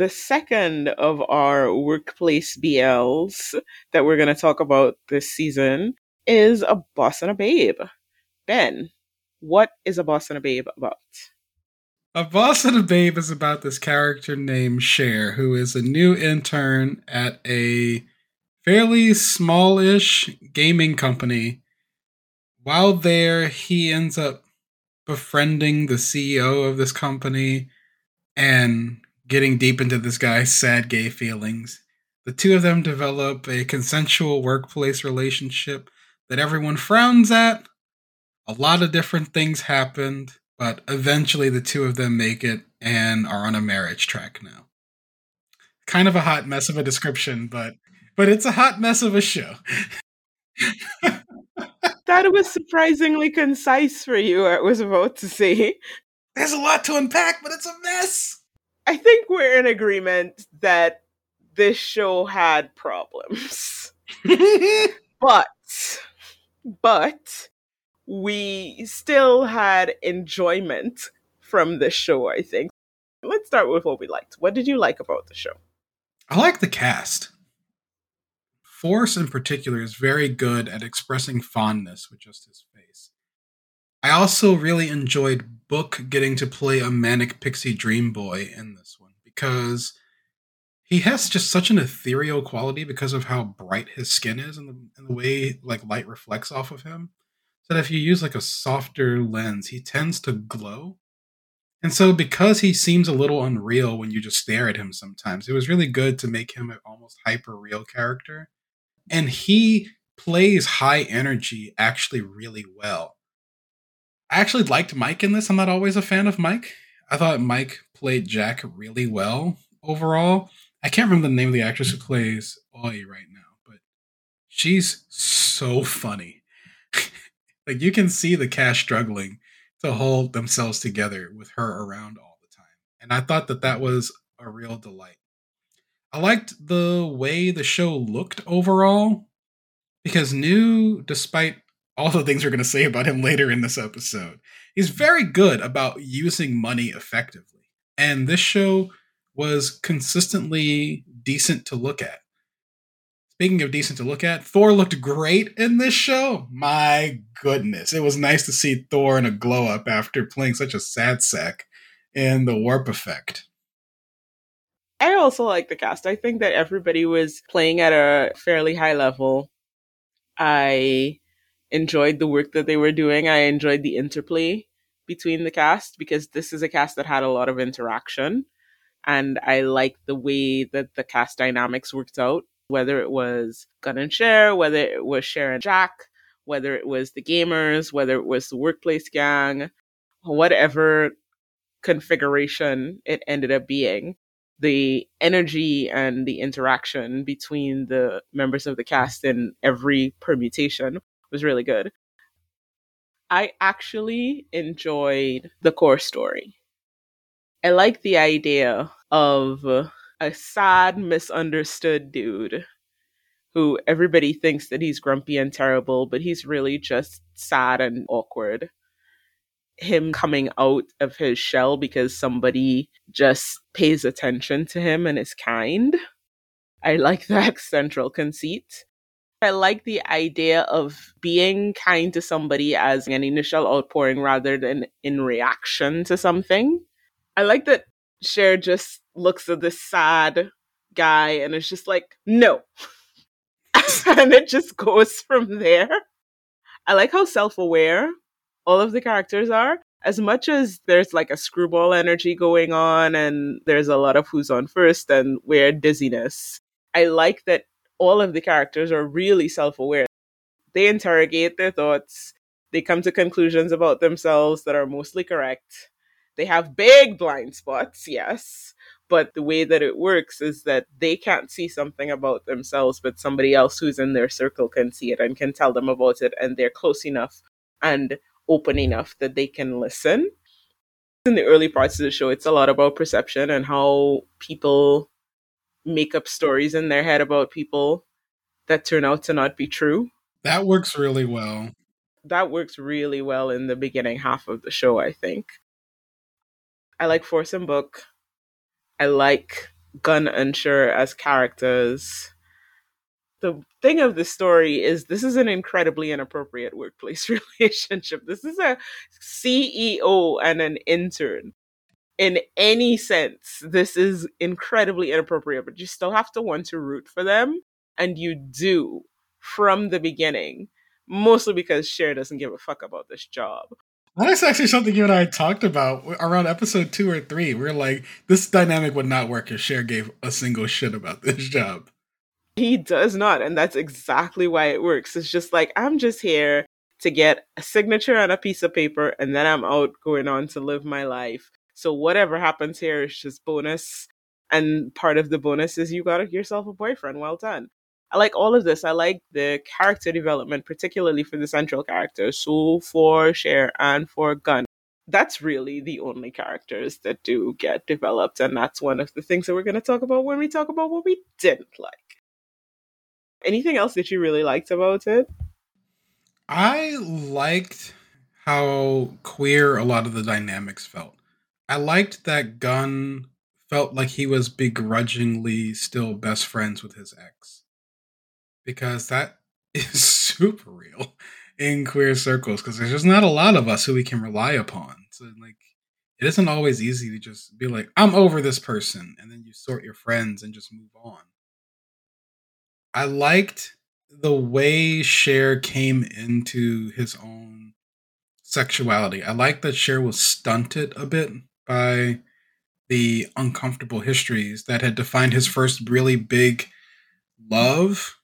The second of our workplace BLs that we're going to talk about this season is A Boss and a Babe. Ben, what is A Boss and a Babe about? A Boss and a Babe is about this character named Cher, who is a new intern at a fairly smallish gaming company. While there, he ends up befriending the CEO of this company and getting deep into this guy's sad gay feelings. The two of them develop a consensual workplace relationship that everyone frowns at. A lot of different things happened, but eventually the two of them make it and are on a marriage track now. Kind of a hot mess of a description, but but it's a hot mess of a show. that was surprisingly concise for you, I was about to say. There's a lot to unpack, but it's a mess. I think we're in agreement that this show had problems. but but we still had enjoyment from the show, I think. Let's start with what we liked. What did you like about the show? I like the cast. Force in particular is very good at expressing fondness with just his face. I also really enjoyed Book getting to play a manic pixie dream boy in this one because he has just such an ethereal quality because of how bright his skin is and the, and the way like light reflects off of him. That if you use like a softer lens, he tends to glow. And so because he seems a little unreal when you just stare at him sometimes, it was really good to make him an almost hyper real character. And he plays high energy actually really well I actually liked Mike in this. I'm not always a fan of Mike. I thought Mike played Jack really well overall. I can't remember the name of the actress who plays Oi right now, but she's so funny. Like you can see the cast struggling to hold themselves together with her around all the time. And I thought that that was a real delight. I liked the way the show looked overall because New despite all the things we're going to say about him later in this episode. He's very good about using money effectively. And this show was consistently decent to look at. Speaking of decent to look at, Thor looked great in this show. My goodness. It was nice to see Thor in a glow up after playing such a sad sack in the warp effect. I also like the cast. I think that everybody was playing at a fairly high level. I enjoyed the work that they were doing. I enjoyed the interplay between the cast because this is a cast that had a lot of interaction. And I liked the way that the cast dynamics worked out, whether it was Gun and Cher, whether it was Cher and Jack, whether it was the gamers, whether it was the workplace gang, whatever configuration it ended up being. The energy and the interaction between the members of the cast in every permutation was really good. I actually enjoyed the core story. I like the idea of a sad, misunderstood dude who everybody thinks that he's grumpy and terrible, but he's really just sad and awkward. Him coming out of his shell because somebody just pays attention to him and is kind. I like that central conceit. I like the idea of being kind to somebody as an initial outpouring rather than in reaction to something. I like that Cher just looks at this sad guy and is just like, no. and it just goes from there. I like how self aware all of the characters are. As much as there's like a screwball energy going on and there's a lot of who's on first and weird dizziness, I like that all of the characters are really self aware. They interrogate their thoughts, they come to conclusions about themselves that are mostly correct. They have big blind spots, yes, but the way that it works is that they can't see something about themselves, but somebody else who's in their circle can see it and can tell them about it, and they're close enough and open enough that they can listen. In the early parts of the show, it's a lot about perception and how people make up stories in their head about people that turn out to not be true. That works really well. That works really well in the beginning half of the show, I think. I like Force and Book. I like Gun and Cher as characters. The thing of the story is this is an incredibly inappropriate workplace relationship. This is a CEO and an intern. In any sense, this is incredibly inappropriate, but you still have to want to root for them. And you do from the beginning, mostly because Cher doesn't give a fuck about this job. That's actually something you and I talked about around episode two or three. We are like, this dynamic would not work if Cher gave a single shit about this job. He does not, and that's exactly why it works. It's just like I'm just here to get a signature on a piece of paper, and then I'm out going on to live my life. So whatever happens here is just bonus, and part of the bonus is you got yourself a boyfriend. Well done. I like all of this. I like the character development, particularly for the central characters. So for Cher and for Gun. That's really the only characters that do get developed. And that's one of the things that we're going to talk about when we talk about what we didn't like. Anything else that you really liked about it? I liked how queer a lot of the dynamics felt. I liked that Gun felt like he was begrudgingly still best friends with his ex because that is super real in queer circles because there's just not a lot of us who we can rely upon. So like it isn't always easy to just be like, I'm over this person, and then you sort your friends and just move on. I liked the way Cher came into his own sexuality. I like that Cher was stunted a bit by the uncomfortable histories that had defined his first really big love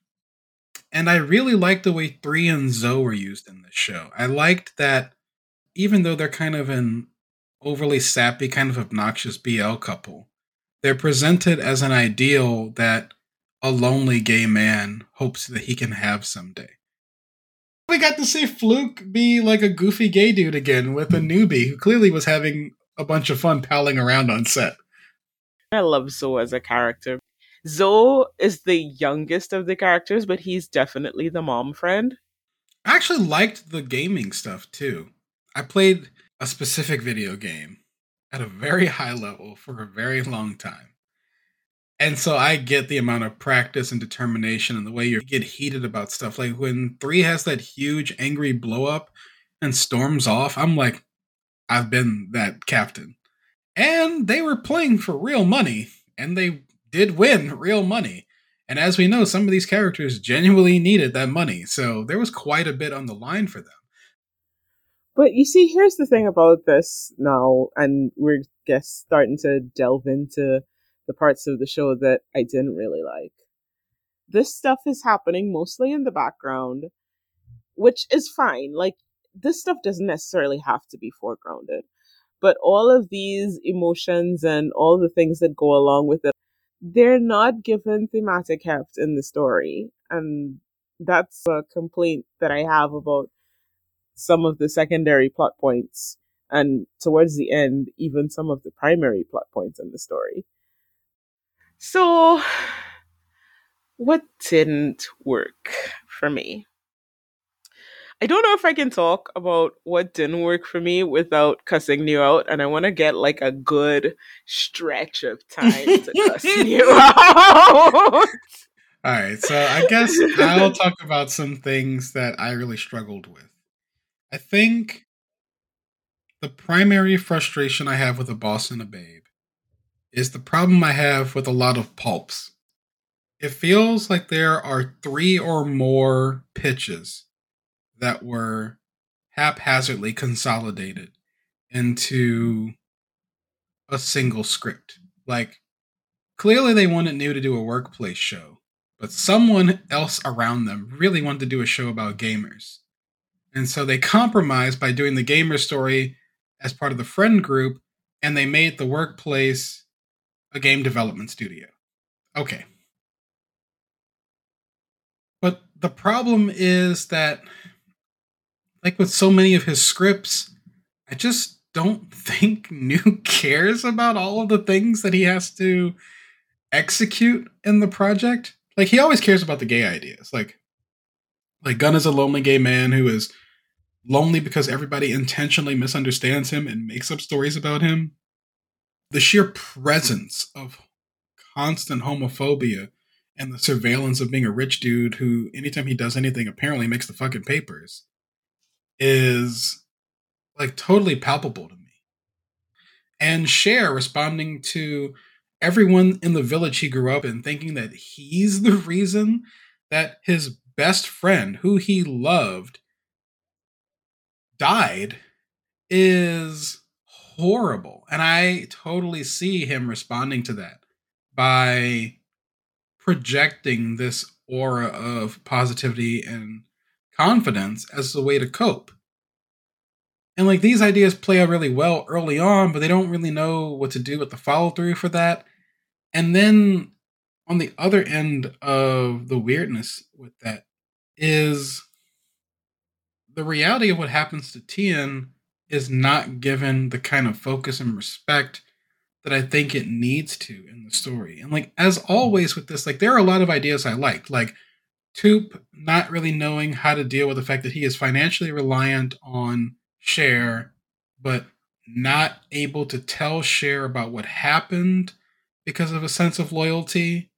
and I really liked the way Three and Zoe were used in this show. I liked that even though they're kind of an overly sappy, kind of obnoxious BL couple, they're presented as an ideal that a lonely gay man hopes that he can have someday. We got to see Fluke be like a goofy gay dude again with a newbie who clearly was having a bunch of fun palling around on set. I love Zoe as a character. Zoe is the youngest of the characters, but he's definitely the mom friend. I actually liked the gaming stuff too. I played a specific video game at a very high level for a very long time. And so I get the amount of practice and determination and the way you get heated about stuff. Like when three has that huge angry blow up and storms off, I'm like, I've been that captain. And they were playing for real money and they did win real money. And as we know, some of these characters genuinely needed that money. So there was quite a bit on the line for them. But you see, here's the thing about this now, and we're guess starting to delve into the parts of the show that I didn't really like. This stuff is happening mostly in the background, which is fine. Like, this stuff doesn't necessarily have to be foregrounded. But all of these emotions and all the things that go along with it they're not given thematic heft in the story. And that's a complaint that I have about some of the secondary plot points and towards the end, even some of the primary plot points in the story. So, what didn't work for me? I don't know if I can talk about what didn't work for me without cussing you out, and I want to get like a good stretch of time to cuss you out. All right, so I guess I'll talk about some things that I really struggled with. I think the primary frustration I have with a boss and a babe is the problem I have with a lot of pulps. It feels like there are three or more pitches that were haphazardly consolidated into a single script. Like, clearly they wanted New to do a workplace show, but someone else around them really wanted to do a show about gamers. And so they compromised by doing the gamer story as part of the friend group, and they made the workplace a game development studio. Okay. But the problem is that, like with so many of his scripts, I just don't think New cares about all of the things that he has to execute in the project. Like he always cares about the gay ideas. Like like Gun is a lonely gay man who is lonely because everybody intentionally misunderstands him and makes up stories about him. The sheer presence of constant homophobia and the surveillance of being a rich dude who anytime he does anything apparently makes the fucking papers is like totally palpable to me. And Cher responding to everyone in the village he grew up in thinking that he's the reason that his best friend, who he loved, died is horrible. And I totally see him responding to that by projecting this aura of positivity and confidence as a way to cope. And like these ideas play out really well early on, but they don't really know what to do with the follow through for that. And then on the other end of the weirdness with that is the reality of what happens to Tien is not given the kind of focus and respect that I think it needs to in the story. And like as always with this, like there are a lot of ideas I liked, like Toop not really knowing how to deal with the fact that he is financially reliant on Cher, but not able to tell Cher about what happened because of a sense of loyalty,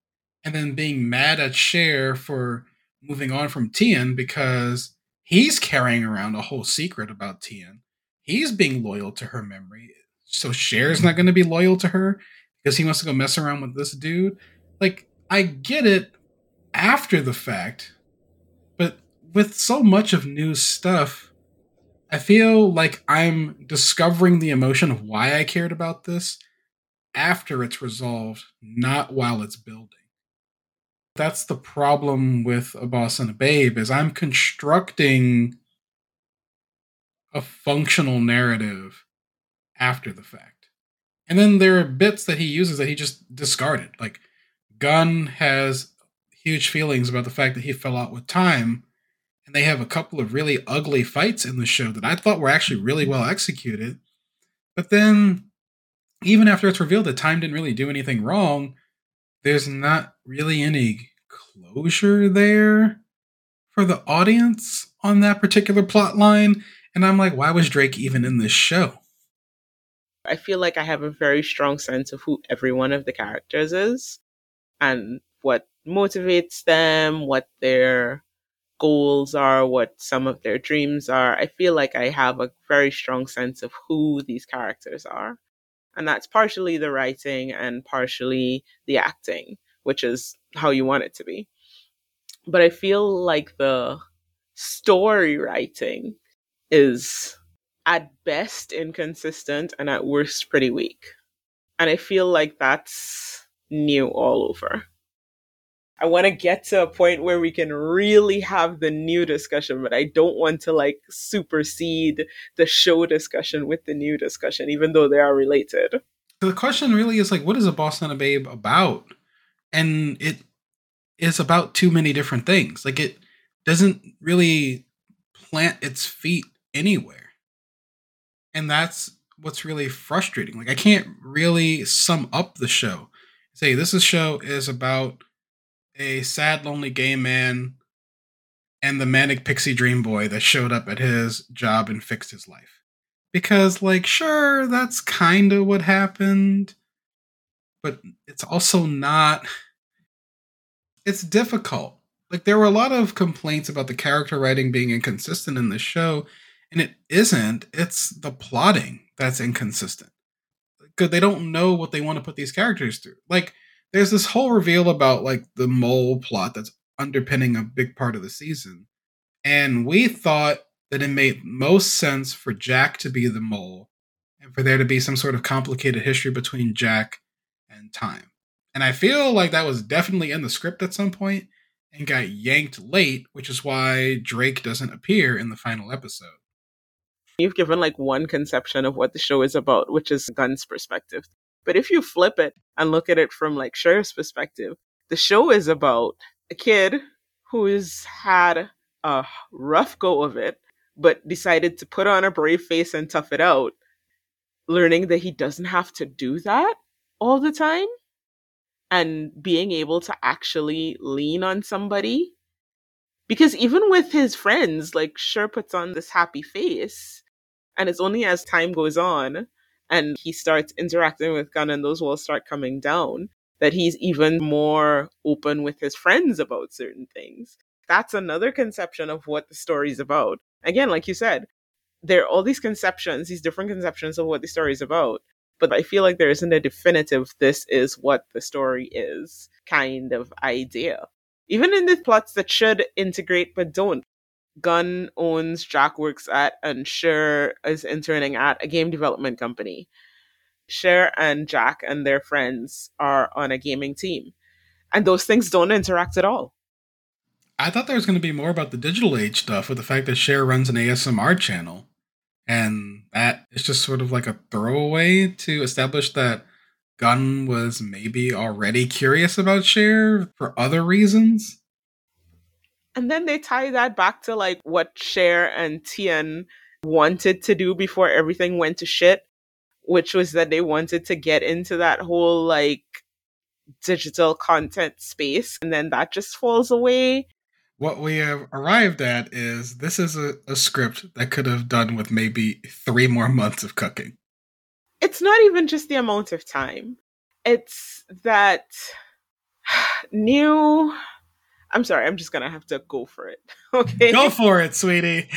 and then being mad at Cher for moving on from Tien because he's carrying around a whole secret about Tien. He's being loyal to her memory. So Cher's not going to be loyal to her because he wants to go mess around with this dude. Like, I get it after the fact, but with so much of New stuff, I feel like I'm discovering the emotion of why I cared about this after it's resolved, not while it's building. That's the problem with a boss and a babe is I'm constructing a functional narrative after the fact. And then there are bits that he uses that he just discarded. Like Gun has huge feelings about the fact that he fell out with Time and they have a couple of really ugly fights in the show that I thought were actually really well executed. But then, even after it's revealed that Time didn't really do anything wrong, there's not really any closure there for the audience on that particular plot line. And I'm like, why was Drake even in this show? I feel like I have a very strong sense of who every one of the characters is and what motivates them, what their goals are, what some of their dreams are. I feel like I have a very strong sense of who these characters are. And that's partially the writing and partially the acting, which is how you want it to be. But I feel like the story writing is at best inconsistent and at worst pretty weak. And I feel like that's New all over. I want to get to a point where we can really have the New discussion, but I don't want to like supersede the show discussion with the New discussion, even though they are related. The question really is like, what is a boss and a babe about? And it is about too many different things. Like it doesn't really plant its feet anywhere. And that's what's really frustrating. Like I can't really sum up the show. Say this is show is about a sad, lonely gay man and the manic pixie dream boy that showed up at his job and fixed his life. Because, like, sure, that's kind of what happened, but it's also not. It's difficult. Like, there were a lot of complaints about the character writing being inconsistent in the show, and it isn't. It's the plotting that's inconsistent. Because they don't know what they want to put these characters through. Like, there's this whole reveal about like the mole plot that's underpinning a big part of the season. And we thought that it made most sense for Jack to be the mole and for there to be some sort of complicated history between Jack and Time. And I feel like that was definitely in the script at some point and got yanked late, which is why Drake doesn't appear in the final episode. You've given like one conception of what the show is about, which is Gun's perspective. But if you flip it and look at it from like Cher's perspective, the show is about a kid who's had a rough go of it, but decided to put on a brave face and tough it out, learning that he doesn't have to do that all the time and being able to actually lean on somebody. Because even with his friends, like Cher puts on this happy face, and it's only as time goes on and he starts interacting with Gun and those walls start coming down that he's even more open with his friends about certain things. That's another conception of what the story's about. Again, like you said, there are all these conceptions, these different conceptions of what the story is about but I feel like there isn't a definitive this is what the story is kind of idea. Even in the plots that should integrate but don't. Gun owns Jack works at and Cher is interning at a game development company. Cher and Jack and their friends are on a gaming team. And those things don't interact at all. I thought there was going to be more about the digital age stuff with the fact that Cher runs an ASMR channel. And that is just sort of like a throwaway to establish that Gun was maybe already curious about Cher for other reasons. And then they tie that back to like what Cher and Tien wanted to do before everything went to shit, which was that they wanted to get into that whole like digital content space. And then that just falls away what we have arrived at is this is a, a, script that could have done with maybe three more months of cooking. It's not even just the amount of time. It's that New. I'm sorry, I'm just gonna have to go for it. Okay. Go for it, sweetie.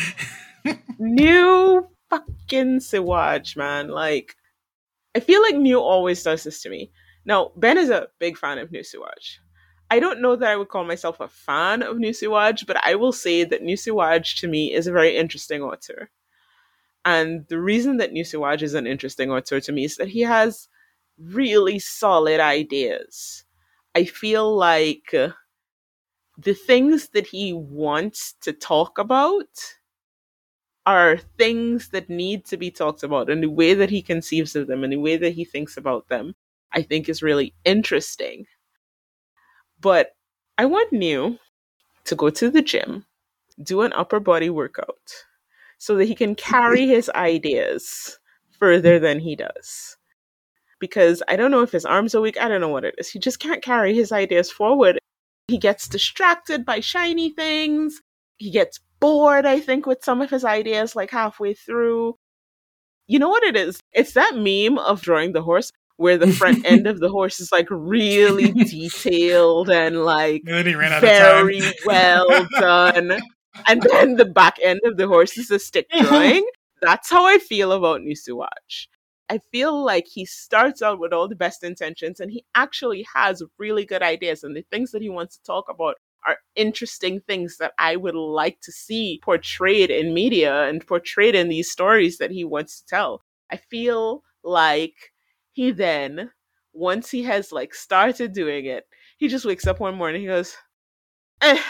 New fucking Siwaj, man. Like, I feel like New always does this to me. Now, Ben is a big fan of New Siwaj. I don't know that I would call myself a fan of New Siwaj, but I will say that New Siwaj to me is a very interesting author. And the reason that New Siwaj is an interesting author to me is that he has really solid ideas. I feel like the things that he wants to talk about are things that need to be talked about and the way that he conceives of them and the way that he thinks about them i think is really interesting but I want New to go to the gym, do an upper body workout, so that he can carry his ideas further than he does. Because I don't know if his arms are weak, I don't know what it is. He just can't carry his ideas forward. He gets distracted by shiny things. He gets bored, I think, with some of his ideas like halfway through. You know what it is? It's that meme of drawing the horse where the front end of the horse is like really detailed and like very well done. And then the back end of the horse is a stick drawing. That's how I feel about Siwaj. I feel like he starts out with all the best intentions and he actually has really good ideas and the things that he wants to talk about are interesting things that I would like to see portrayed in media and portrayed in these stories that he wants to tell. I feel like he then, once he has like started doing it, he just wakes up one morning, he goes, eh.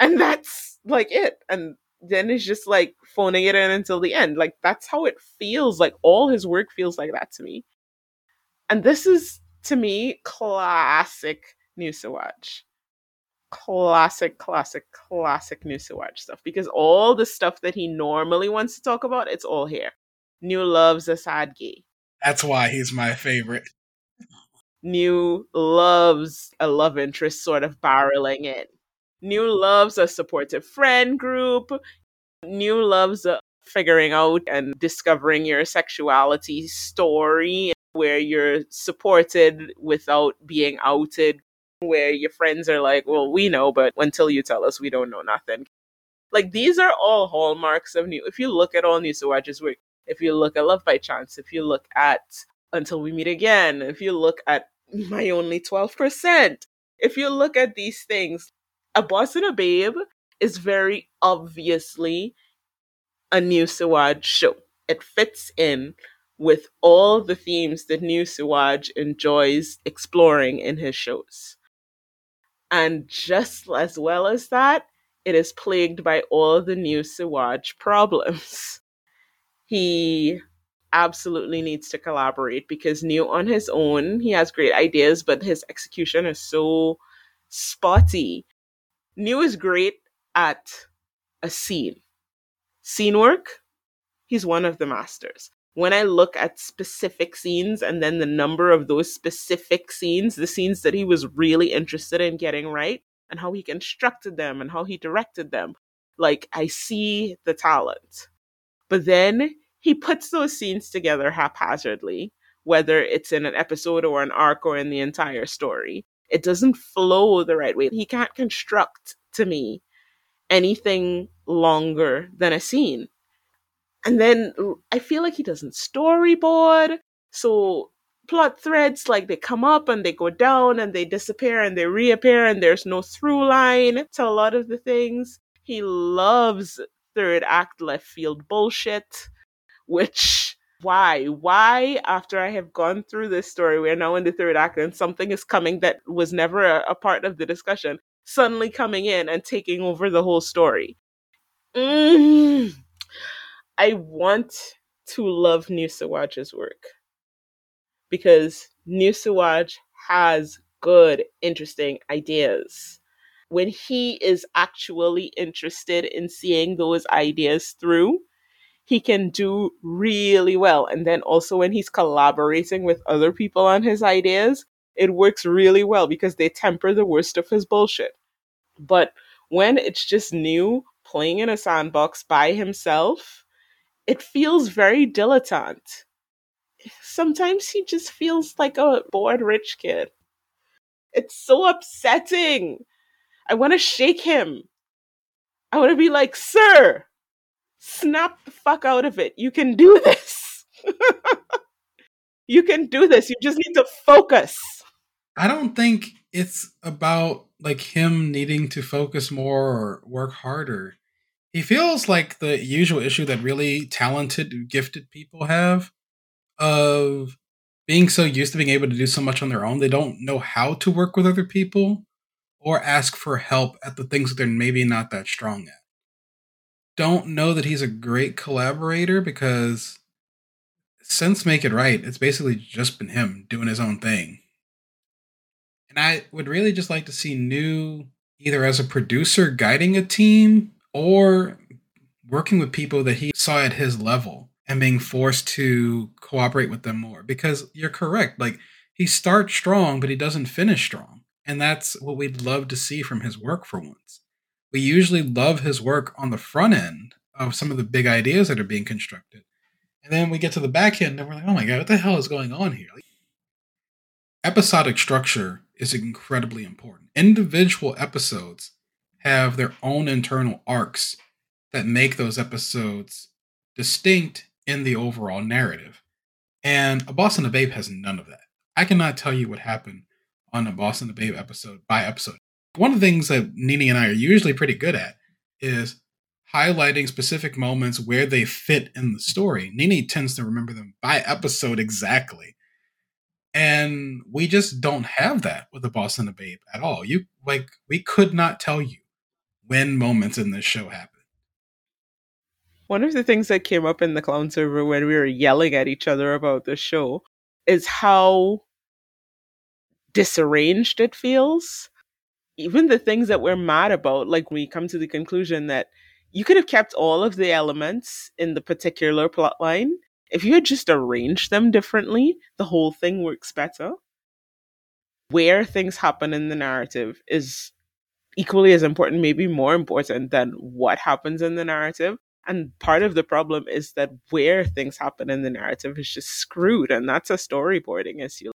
And that's like it. And then he's just like phoning it in until the end. Like that's how it feels. Like all his work feels like that to me. And this is to me classic New Siwaj. Classic, classic, classic New Siwaj stuff. Because all the stuff that he normally wants to talk about, it's all here. New loves a sad gay. That's why he's my favorite. New loves a love interest sort of barreling in. New loves a supportive friend group. New loves a figuring out and discovering your sexuality story where you're supported without being outed, where your friends are like, well, we know, but until you tell us, we don't know nothing. Like, these are all hallmarks of New. If you look at all New Siwaj's work, if you look at Love by Chance, if you look at Until We Meet Again, if you look at My Only 12%, if you look at these things, A Boss and a Babe is very obviously a New Siwaj show. It fits in with all the themes that New Siwaj enjoys exploring in his shows. And just as well as that, it is plagued by all the New Siwaj problems. He absolutely needs to collaborate because New on his own, he has great ideas, but his execution is so spotty. New is great at a scene. Scene work, he's one of the masters. When I look at specific scenes and then the number of those specific scenes, the scenes that he was really interested in getting right, and how he constructed them and how he directed them, like I see the talent. But then he puts those scenes together haphazardly, whether it's in an episode or an arc or in the entire story. It doesn't flow the right way. He can't construct to me anything longer than a scene. And then I feel like he doesn't storyboard. So plot threads like they come up and they go down and they disappear and they reappear and there's no through line to a lot of the things. He loves third act left field bullshit, which why? Why, after I have gone through this story, we're now in the third act and something is coming that was never a, a part of the discussion, suddenly coming in and taking over the whole story. Mm. I want to love New Siwaj's work because New Siwaj has good, interesting ideas. When he is actually interested in seeing those ideas through, he can do really well. And then also when he's collaborating with other people on his ideas, it works really well because they temper the worst of his bullshit. But when it's just New, playing in a sandbox by himself, it feels very dilettante sometimes he just feels like a bored rich kid. It's so upsetting. I want to shake him. I want to be like, sir, snap the fuck out of it. You can do this. you can do this. You just need to focus. I don't think it's about like him needing to focus more or work harder. He feels like the usual issue that really talented, gifted people have of being so used to being able to do so much on their own, they don't know how to work with other people or ask for help at the things that they're maybe not that strong at. Don't know that he's a great collaborator because since Make It Right, it's basically just been him doing his own thing. And I would really just like to see New, either as a producer guiding a team or working with people that he saw at his level and being forced to cooperate with them more. Because you're correct like he starts strong but he doesn't finish strong. And that's what we'd love to see from his work for once we usually love his work on the front end of some of the big ideas that are being constructed and then we get to the back end and we're like oh my god what the hell is going on here like, episodic structure is incredibly important individual episodes have their own internal arcs that make those episodes distinct in the overall narrative. And A Boss and a Babe has none of that. I cannot tell you what happened on a Boss and a Babe episode by episode. One of the things that Nini and I are usually pretty good at is highlighting specific moments where they fit in the story. Nini tends to remember them by episode exactly. And we just don't have that with the boss and the babe at all. You like we could not tell you when moments in this show happen. One of the things that came up in the clown server when we were yelling at each other about the show is how disarranged it feels. Even the things that we're mad about, like we come to the conclusion that you could have kept all of the elements in the particular plot line. If you had just arranged them differently, the whole thing works better. Where things happen in the narrative is equally as important, maybe more important than what happens in the narrative. And part of the problem is that where things happen in the narrative is just screwed. And that's a storyboarding issue.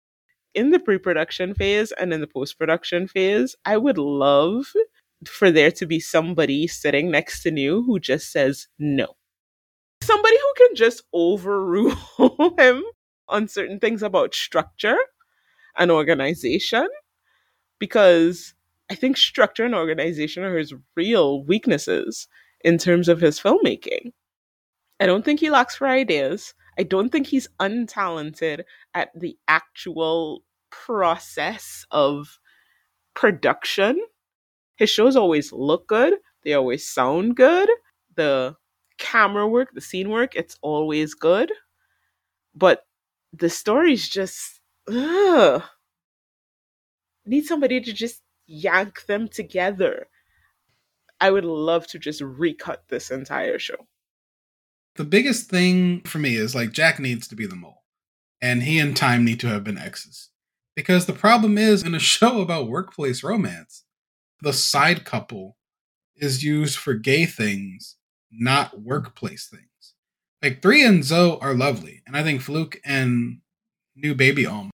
In the pre production phase and in the post production phase, I would love for there to be somebody sitting next to you who just says no. Somebody who can just overrule him on certain things about structure and organization. Because I think structure and organization are his real weaknesses in terms of his filmmaking. I don't think he lacks for ideas. I don't think he's untalented at the actual process of production. His shows always look good, they always sound good. The camera work, the scene work, it's always good. But the story's just ugh. Need somebody to just yank them together. I would love to just recut this entire show. The biggest thing for me is like Jack needs to be the mole, and he and Time need to have been exes. Because the problem is, in a show about workplace romance, the side couple is used for gay things, not workplace things. Like Three and Zoe are lovely, and I think Fluke and new baby Om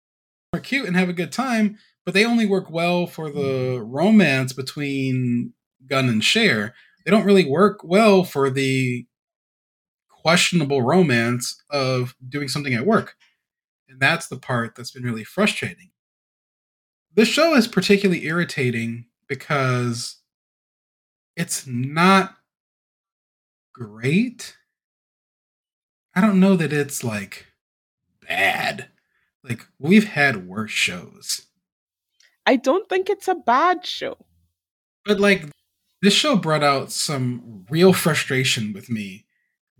are cute and have a good time, but they only work well for the romance between Gun and Cher. They don't really work well for the questionable romance of doing something at work. And that's the part that's been really frustrating. This show is particularly irritating because it's not great. I don't know that it's like bad. Like we've had worse shows. I don't think it's a bad show. But like this show brought out some real frustration with me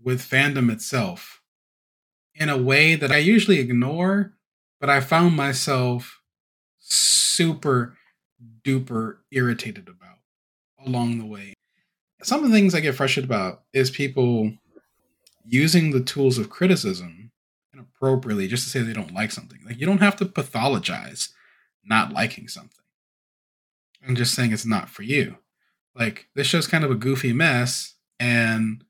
with fandom itself in a way that I usually ignore, but I found myself super duper irritated about along the way. Some of the things I get frustrated about is people using the tools of criticism inappropriately just to say they don't like something. Like you don't have to pathologize not liking something. I'm just saying it's not for you. Like this show's kind of a goofy mess and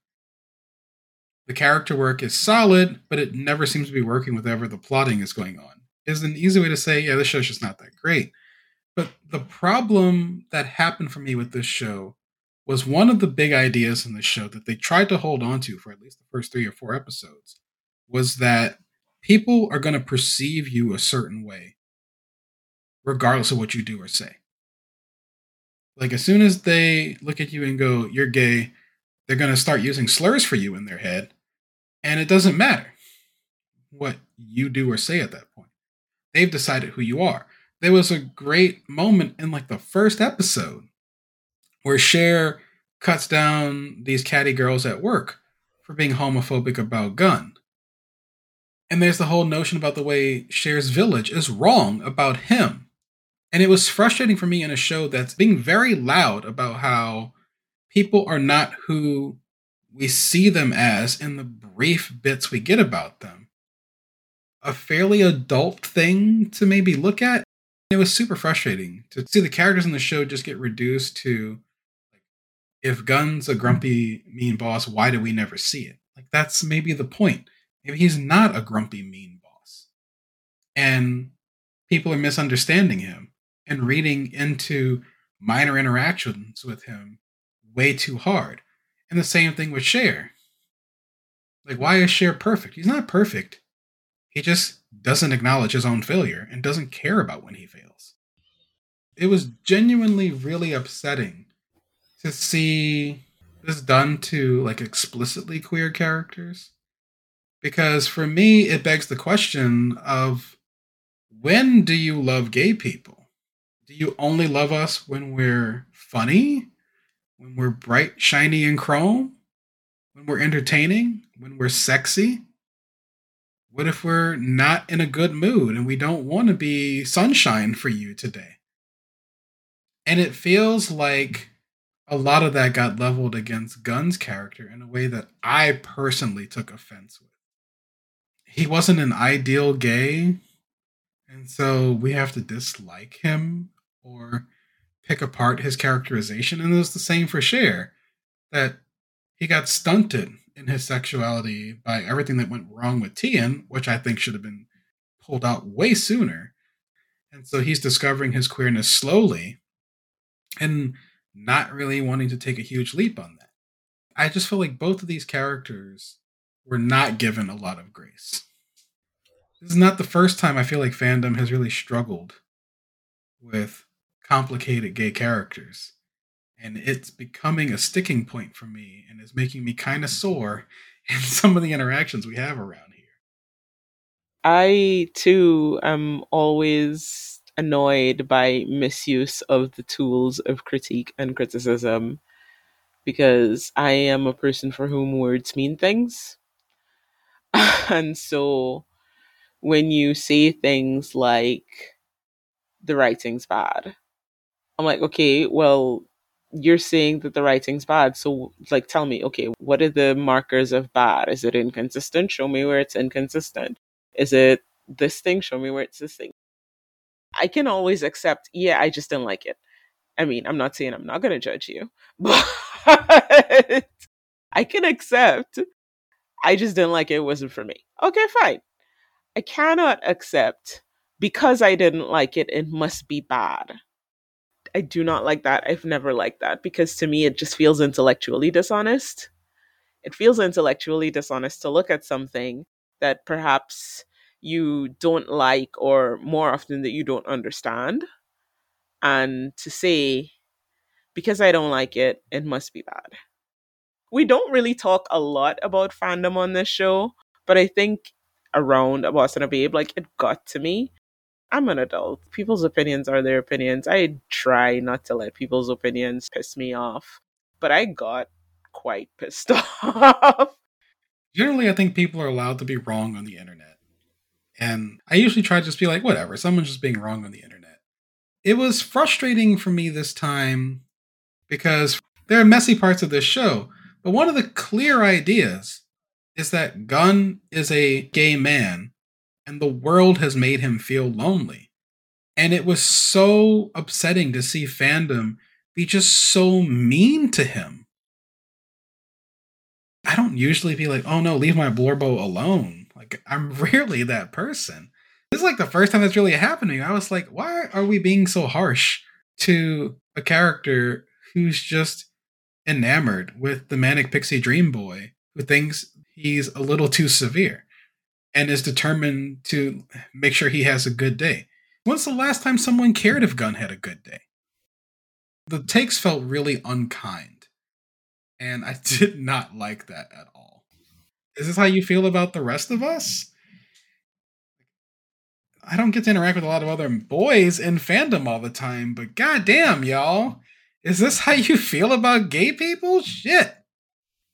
the character work is solid, but it never seems to be working with whatever the plotting is going on. Is an easy way to say, yeah, this show's just not that great. But the problem that happened for me with this show was one of the big ideas in the show that they tried to hold on to for at least the first three or four episodes was that people are going to perceive you a certain way, regardless of what you do or say. Like, as soon as they look at you and go, you're gay, they're going to start using slurs for you in their head. And it doesn't matter what you do or say at that point. They've decided who you are. There was a great moment in like the first episode where Cher cuts down these catty girls at work for being homophobic about Gun. And there's the whole notion about the way Cher's village is wrong about him. And it was frustrating for me in a show that's being very loud about how people are not who we see them as in the brief bits we get about them. A fairly adult thing to maybe look at. It was super frustrating to see the characters in the show just get reduced to like, if Gun's a grumpy, mean boss, why do we never see it? Like, that's maybe the point. Maybe he's not a grumpy, mean boss. And people are misunderstanding him and reading into minor interactions with him way too hard. And the same thing with Cher. Like, why is Cher perfect? He's not perfect. He just doesn't acknowledge his own failure and doesn't care about when he fails. It was genuinely really upsetting to see this done to like explicitly queer characters because for me it begs the question of when do you love gay people do you only love us when we're funny when we're bright shiny and chrome when we're entertaining when we're sexy what if we're not in a good mood and we don't want to be sunshine for you today and it feels like a lot of that got leveled against Gun's character in a way that I personally took offense with. He wasn't an ideal gay, and so we have to dislike him or pick apart his characterization. And it was the same for Cher, that he got stunted in his sexuality by everything that went wrong with Tien, which I think should have been pulled out way sooner. And so he's discovering his queerness slowly. And not really wanting to take a huge leap on that. I just feel like both of these characters were not given a lot of grace. This is not the first time I feel like fandom has really struggled with complicated gay characters. And it's becoming a sticking point for me and is making me kind of sore in some of the interactions we have around here. I too am always annoyed by misuse of the tools of critique and criticism because I am a person for whom words mean things. and so when you say things like the writing's bad, I'm like, okay, well, you're saying that the writing's bad. So, like, tell me, okay, what are the markers of bad? Is it inconsistent? Show me where it's inconsistent. Is it this thing? Show me where it's this thing. I can always accept, yeah, I just didn't like it. I mean, I'm not saying I'm not going to judge you, but I can accept I just didn't like it. It wasn't for me. Okay, fine. I cannot accept because I didn't like it, it must be bad. I do not like that. I've never liked that because to me, it just feels intellectually dishonest. It feels intellectually dishonest to look at something that perhaps you don't like, or more often that you don't understand, and to say, because I don't like it, it must be bad. We don't really talk a lot about fandom on this show, but I think around a Boss and a Babe, like it got to me. I'm an adult. People's opinions are their opinions. I try not to let people's opinions piss me off, but I got quite pissed off. Generally, I think people are allowed to be wrong on the internet. And I usually try to just be like, whatever, someone's just being wrong on the internet. It was frustrating for me this time because there are messy parts of this show, but one of the clear ideas is that Gun is a gay man and the world has made him feel lonely. And it was so upsetting to see fandom be just so mean to him. I don't usually be like, oh no, leave my Blorbo alone. Like, I'm rarely that person. This is like the first time that's really happened to me. I was like, why are we being so harsh to a character who's just enamored with the manic pixie dream boy who thinks he's a little too severe and is determined to make sure he has a good day. When's the last time someone cared if Gun had a good day? The takes felt really unkind, and I did not like that at all. Is this how you feel about the rest of us? I don't get to interact with a lot of other boys in fandom all the time, but goddamn, y'all. Is this how you feel about gay people? Shit.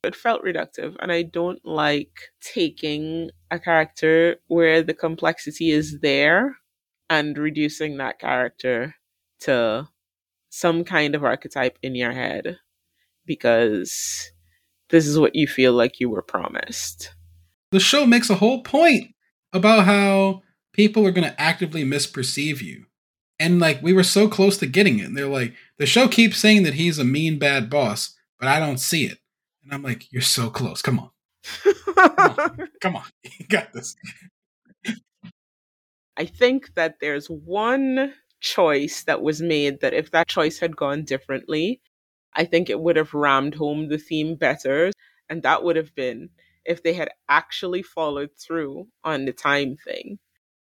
It felt reductive, and I don't like taking a character where the complexity is there and reducing that character to some kind of archetype in your head because this is what you feel like you were promised. The show makes a whole point about how people are going to actively misperceive you. And like we were so close to getting it. And they're like, the show keeps saying that he's a mean bad boss, but I don't see it. And I'm like, you're so close. Come on. Come on. Come on. You got this. I think that there's one choice that was made that if that choice had gone differently, I think it would have rammed home the theme better. And that would have been if they had actually followed through on the Time thing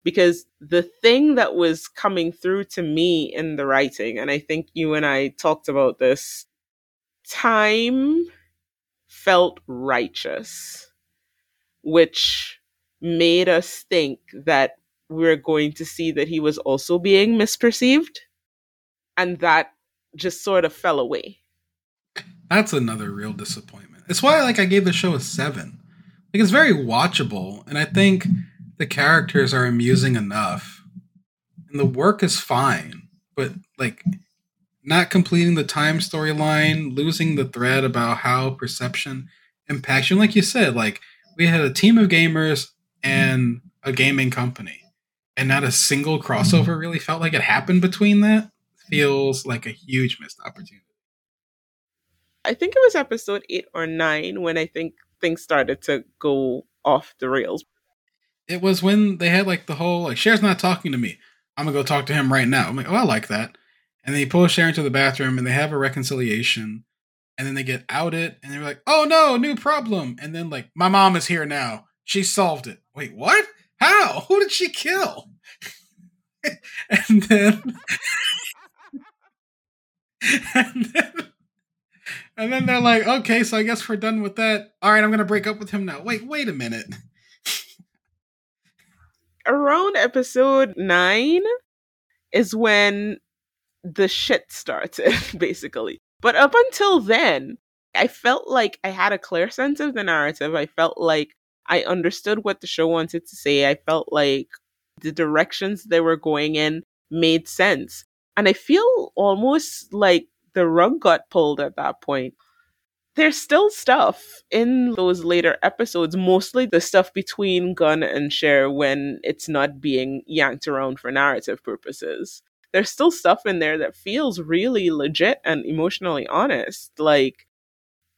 because the thing that was coming through to me in the writing, and I think you and I talked about this, Time felt righteous, which made us think that we are going to see that he was also being misperceived. And that just sort of fell away. That's another real disappointment. It's why like I gave the show a seven. Like it's very watchable, and I think the characters are amusing enough and the work is fine but like not completing the Time storyline losing the thread about how perception impacts you and like you said like we had a team of gamers and a gaming company and not a single crossover mm-hmm. really felt like it happened between that feels like a huge missed opportunity i think it was episode 8 or 9 when i think things started to go off the rails it was when they had like the whole like Cher's not talking to me. I'm gonna go talk to him right now. I'm like, oh, I like that. And they pull Sharon to the bathroom and they have a reconciliation. And then they get outed and they're like, oh no, new problem. And then like, my mom is here now. She solved it. Wait, what? How? Who did she kill? and then and, then, and then they're like, okay, so I guess we're done with that. All right, I'm gonna break up with him now. Wait, wait a minute. Around episode nine is when the shit started, basically. But up until then, I felt like I had a clear sense of the narrative. I felt like I understood what the show wanted to say. I felt like the directions they were going in made sense. And I feel almost like the rug got pulled at that point. There's still stuff in those later episodes, mostly the stuff between Gun and Cher when it's not being yanked around for narrative purposes. There's still stuff in there that feels really legit and emotionally honest. Like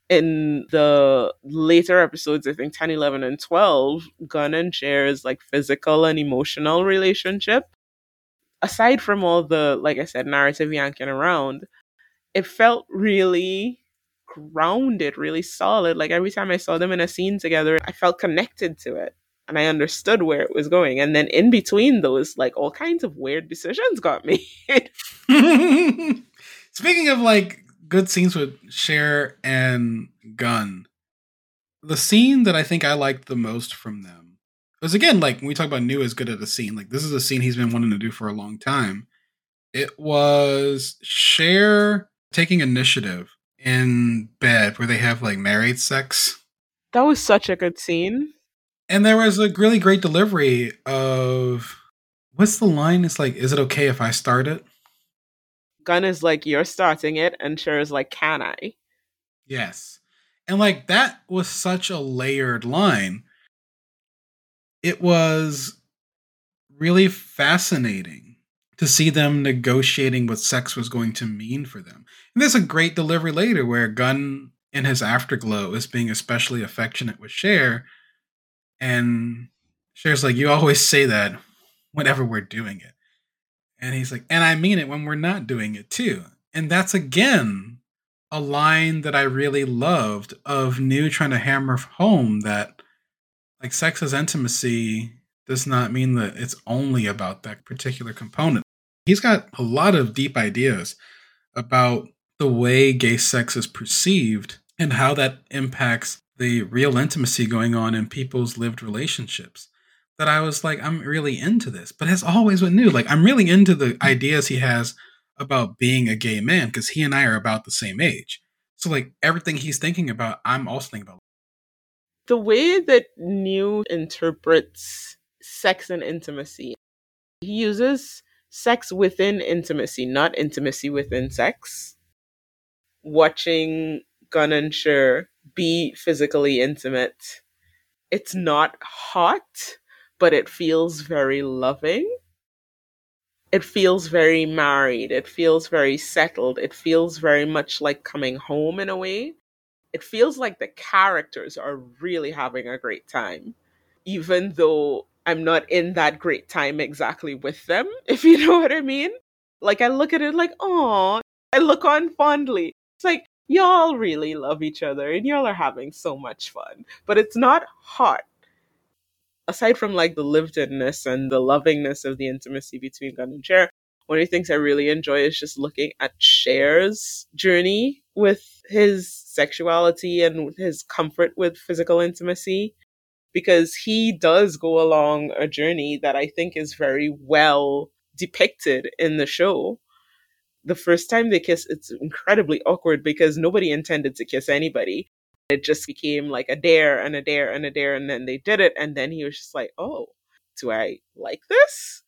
in the later episodes, I think 10, 11, and 12, Gun and Cher's like physical and emotional relationship, aside from all the, like I said, narrative yanking around, it felt really grounded, really solid. Like every time I saw them in a scene together, I felt connected to it and I understood where it was going. And then in between those, like all kinds of weird decisions got made. Speaking of like good scenes with Cher and Gun, the scene that I think I liked the most from them was again like when we talk about New as good at a scene, like this is a scene he's been wanting to do for a long time. It was Cher taking initiative in bed where they have like married sex. That was such a good scene. And there was a really great delivery of what's the line? It's like, is it okay if I start it? Gun is like, you're starting it, and Cher is like, can I? Yes. And like that was such a layered line. It was really fascinating to see them negotiating what sex was going to mean for them. And there's a great delivery later where Gun in his afterglow is being especially affectionate with Cher and Cher's like, You always say that whenever we're doing it. And he's like, And I mean it when we're not doing it too. And that's again a line that I really loved of New trying to hammer home that like sex as intimacy does not mean that it's only about that particular component. He's got a lot of deep ideas about the way gay sex is perceived and how that impacts the real intimacy going on in people's lived relationships that I was like, I'm really into this. But as always with New, like I'm really into the ideas he has about being a gay man because he and I are about the same age. So like everything he's thinking about, I'm also thinking about. The way that New interprets sex and intimacy, he uses sex within intimacy, not intimacy within sex. Watching Gun and Cher be physically intimate. It's not hot, but it feels very loving. It feels very married. It feels very settled. It feels very much like coming home in a way. It feels like the characters are really having a great time, even though I'm not in that great time exactly with them, if you know what I mean. Like, I look at it like, oh, I look on fondly. It's like, y'all really love each other and y'all are having so much fun. But it's not hot. Aside from like the lived inness and the lovingness of the intimacy between Gun and Cher, one of the things I really enjoy is just looking at Cher's journey with his sexuality and his comfort with physical intimacy. Because he does go along a journey that I think is very well depicted in the show the first time they kiss, it's incredibly awkward because nobody intended to kiss anybody. It just became like a dare and a dare and a dare, and then they did it, and then he was just like, "Oh, do I like this?"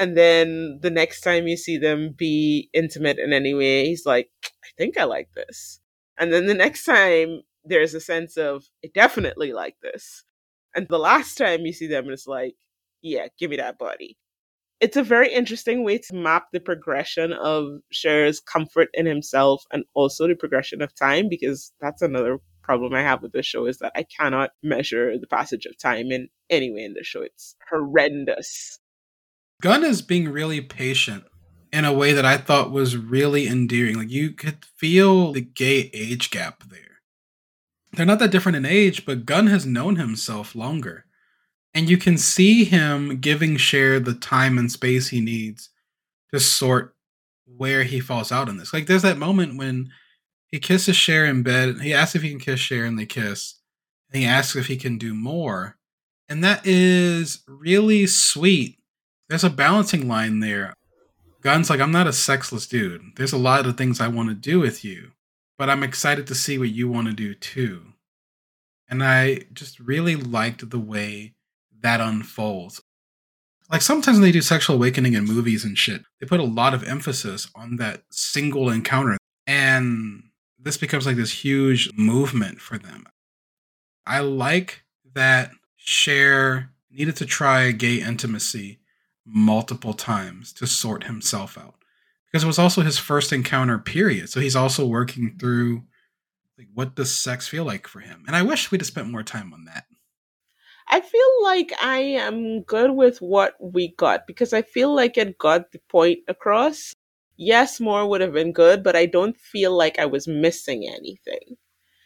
And then the next time you see them be intimate in any way, he's like, "I think I like this." And then the next time there's a sense of, "I definitely like this." And the last time you see them, it's like, "Yeah, give me that body." It's a very interesting way to map the progression of Cher's comfort in himself and also the progression of time because that's another problem I have with the show is that I cannot measure the passage of time in any way in the show. It's horrendous. Gun is being really patient in a way that I thought was really endearing. Like you could feel the gay age gap there. They're not that different in age, but Gun has known himself longer. And you can see him giving Cher the time and space he needs to sort where he falls out in this. Like there's that moment when he kisses Cher in bed. And he asks if he can kiss Cher and they kiss. And he asks if he can do more. And that is really sweet. There's a balancing line there. Gun's like, I'm not a sexless dude. There's a lot of things I want to do with you, but I'm excited to see what you want to do too. And I just really liked the way that unfolds. Like sometimes when they do sexual awakening in movies and shit, they put a lot of emphasis on that single encounter. And this becomes like this huge movement for them. I like that Cher needed to try gay intimacy multiple times to sort himself out because it was also his first encounter period so he's also working through like what does sex feel like for him and i wish we'd have spent more time on that I feel like I am good with what we got because I feel like it got the point across. Yes, more would have been good, but I don't feel like I was missing anything.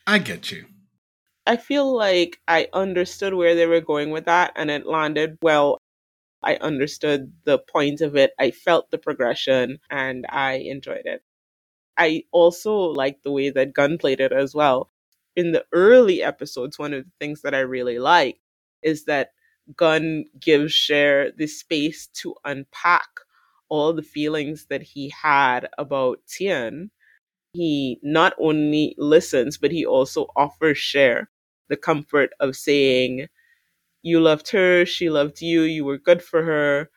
I get you. I feel like I understood where they were going with that and it landed well. I understood the point of it. I felt the progression and I enjoyed it. I also liked the way that Gun played it as well. In the early episodes, one of the things that I really like is that Gun gives Cher the space to unpack all the feelings that he had about Tien. He not only listens, but he also offers Cher the comfort of saying, You loved her, she loved you, you were good for her.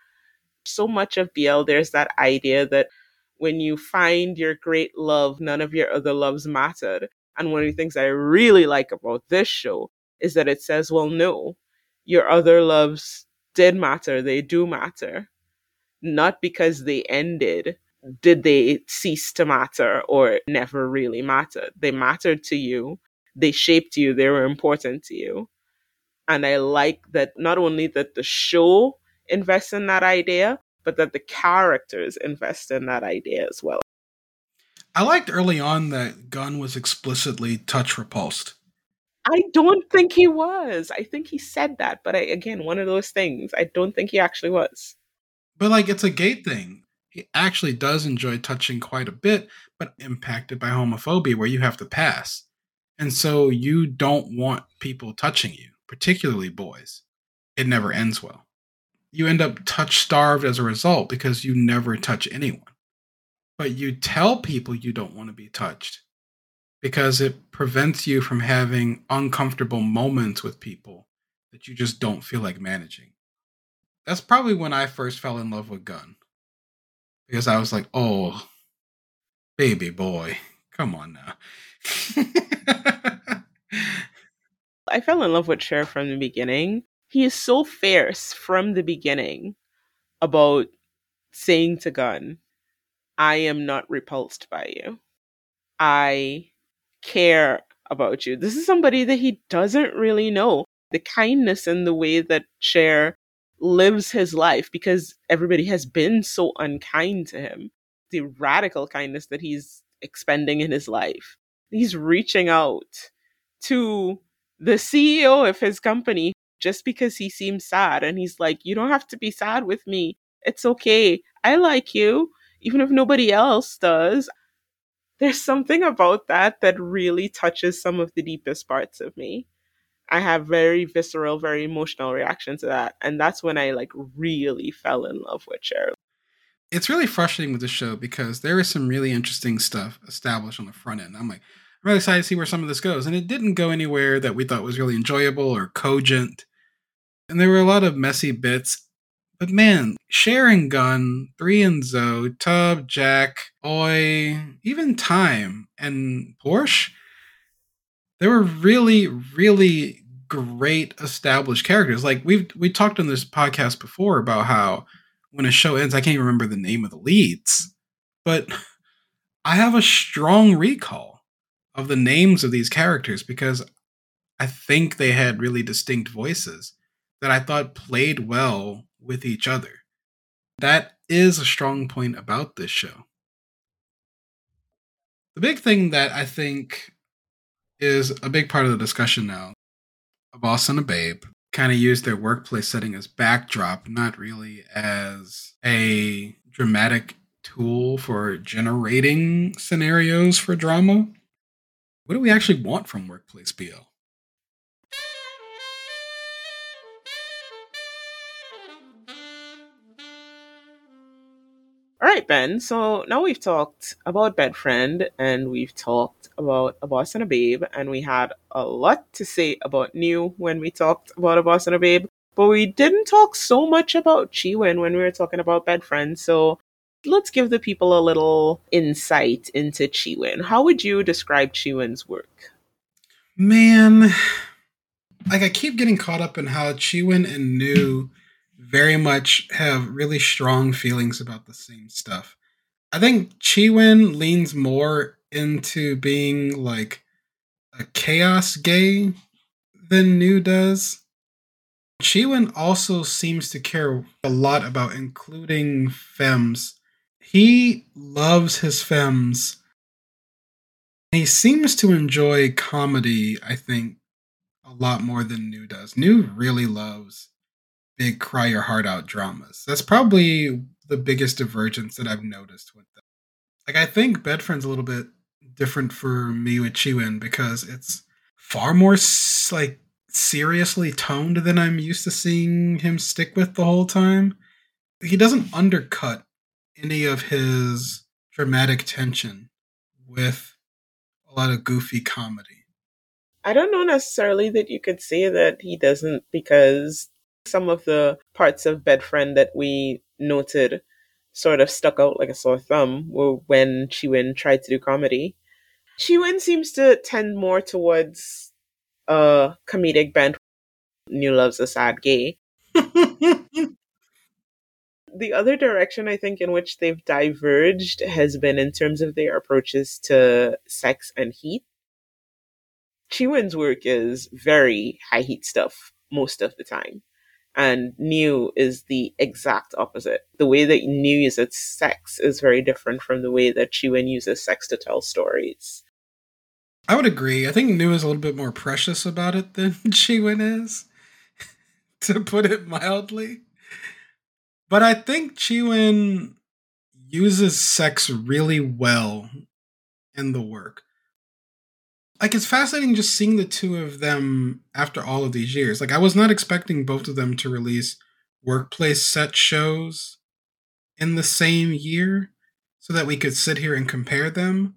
So much of BL, there's that idea that when you find your great love, none of your other loves mattered. And one of the things I really like about this show is that it says, Well, no, your other loves did matter, they do matter. Not because they ended, did they cease to matter or never really mattered. They mattered to you, they shaped you, they were important to you. And I like that not only that the show invests in that idea, but that the characters invest in that idea as well. I liked early on that Gun was explicitly touch repulsed. I don't think he was. I think he said that, but I, again, one of those things. I don't think he actually was. But like, it's a gay thing. He actually does enjoy touching quite a bit, but impacted by homophobia, where you have to pass, and so you don't want people touching you, particularly boys. It never ends well. You end up touch starved as a result because you never touch anyone. But you tell people you don't want to be touched because it prevents you from having uncomfortable moments with people that you just don't feel like managing. That's probably when I first fell in love with Gun. Because I was like, oh, baby boy, come on now. I fell in love with Cher from the beginning. He is so fierce from the beginning about saying to Gun, I am not repulsed by you. I care about you. This is somebody that he doesn't really know. The kindness and the way that Cher lives his life because everybody has been so unkind to him. The radical kindness that he's expending in his life. He's reaching out to the CEO of his company just because he seems sad. And he's like, You don't have to be sad with me. It's okay. I like you, even if nobody else does there's something about that that really touches some of the deepest parts of me. I have very visceral, very emotional reaction to that. And that's when I like really fell in love with Cheryl. It's really frustrating with the show because there is some really interesting stuff established on the front end. I'm like, I'm really excited to see where some of this goes. And it didn't go anywhere that we thought was really enjoyable or cogent. And there were a lot of messy bits. But man, sharing Gun, Three and Zoe, Tub, Jack, Oi, even Time, and Porsche, they were really, really great established characters. Like we've we talked on this podcast before about how when a show ends, I can't even remember the name of the leads, but I have a strong recall of the names of these characters because I think they had really distinct voices that I thought played well with each other. That is a strong point about this show. The big thing that I think is a big part of the discussion now a boss and a babe kind of use their workplace setting as backdrop, not really as a dramatic tool for generating scenarios for drama. What do we actually want from Workplace BL? Right, Ben. So now we've talked about Bed Friend and we've talked about A Boss and a Babe, and we had a lot to say about New when we talked about A Boss and a Babe, but we didn't talk so much about Cheewin when we were talking about Bed Friend. So let's give the people a little insight into Cheewin. How would you describe Cheewin's work? Man, like I keep getting caught up in how Cheewin and New very much have really strong feelings about the same stuff. I think Cheewin leans more into being like a chaos gay than New does. Cheewin also seems to care a lot about including femmes. He loves his femmes. He seems to enjoy comedy, I think, a lot more than New does. New really loves big cry your heart out dramas. That's probably the biggest divergence that I've noticed with them. Like I think Bed Friend's a little bit different for me with Cheewin because it's far more like seriously toned than I'm used to seeing him stick with the whole time. He doesn't undercut any of his dramatic tension with a lot of goofy comedy. I don't know necessarily that you could say that he doesn't because some of the parts of Bed Friend that we noted sort of stuck out like a sore thumb were when Cheewin tried to do comedy. Cheewin seems to tend more towards a comedic bent. New Love's a sad gay. the other direction I think in which they've diverged has been in terms of their approaches to sex and heat. Cheewin's work is very high heat stuff most of the time and New is the exact opposite. The way that New uses sex is very different from the way that Cheewin uses sex to tell stories. I would agree. I think New is a little bit more precious about it than Cheewin is, to put it mildly. But I think Cheewin uses sex really well in the work like it's fascinating just seeing the two of them after all of these years. Like I was not expecting both of them to release workplace set shows in the same year so that we could sit here and compare them.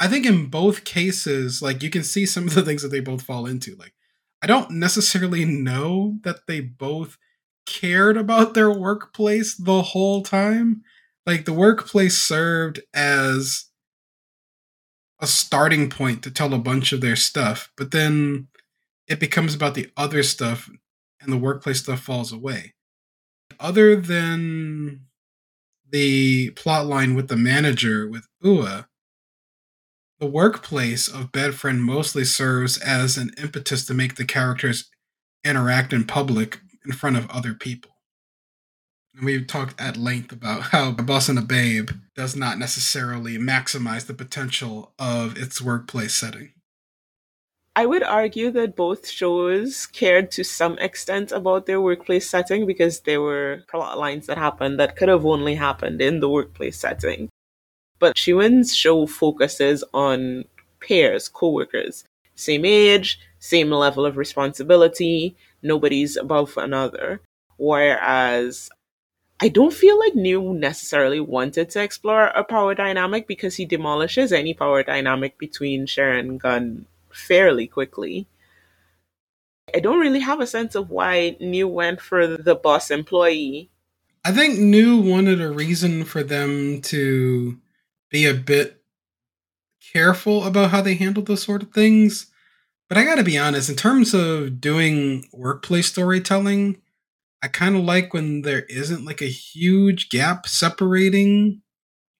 I think in both cases, like you can see some of the things that they both fall into. Like I don't necessarily know that they both cared about their workplace the whole time. Like the workplace served as a starting point to tell a bunch of their stuff, but then it becomes about the other stuff and the workplace stuff falls away. Other than the plot line with the manager with Ua, the workplace of Bed Friend mostly serves as an impetus to make the characters interact in public in front of other people. We've talked at length about how A Boss and a Babe does not necessarily maximize the potential of its workplace setting. I would argue that both shows cared to some extent about their workplace setting because there were plot lines that happened that could have only happened in the workplace setting. But Cheewin's show focuses on pairs, co-workers, same age, same level of responsibility, nobody's above another. Whereas I don't feel like New necessarily wanted to explore a power dynamic because he demolishes any power dynamic between Sharon and Gun fairly quickly. I don't really have a sense of why New went for the boss employee. I think New wanted a reason for them to be a bit careful about how they handle those sort of things. But I gotta be honest, in terms of doing workplace storytelling, I kind of like when there isn't like a huge gap separating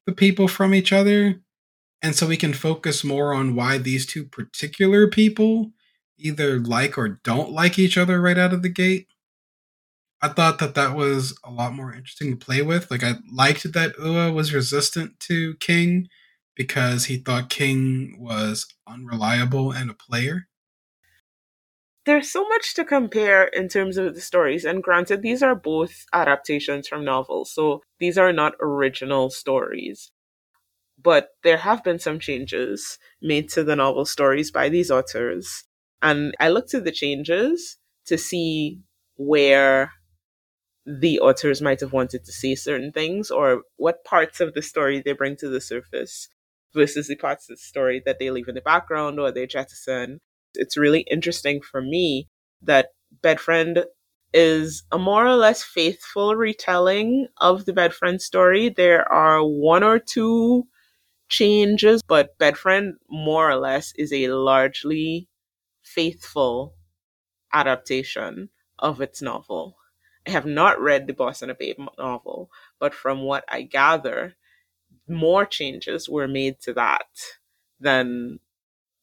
the people from each other. And so we can focus more on why these two particular people either like or don't like each other right out of the gate. I thought that that was a lot more interesting to play with. Like, I liked that Ua was resistant to King because he thought King was unreliable and a player. There's so much to compare in terms of the stories. And granted, these are both adaptations from novels, so these are not original stories. But there have been some changes made to the novel stories by these authors. And I looked at the changes to see where the authors might have wanted to say certain things or what parts of the story they bring to the surface versus the parts of the story that they leave in the background or they jettison it's really interesting for me that Bed Friend is a more or less faithful retelling of the Bed Friend story. There are one or two changes, but Bed Friend more or less is a largely faithful adaptation of its novel. I have not read the a Babe novel, but from what I gather, more changes were made to that than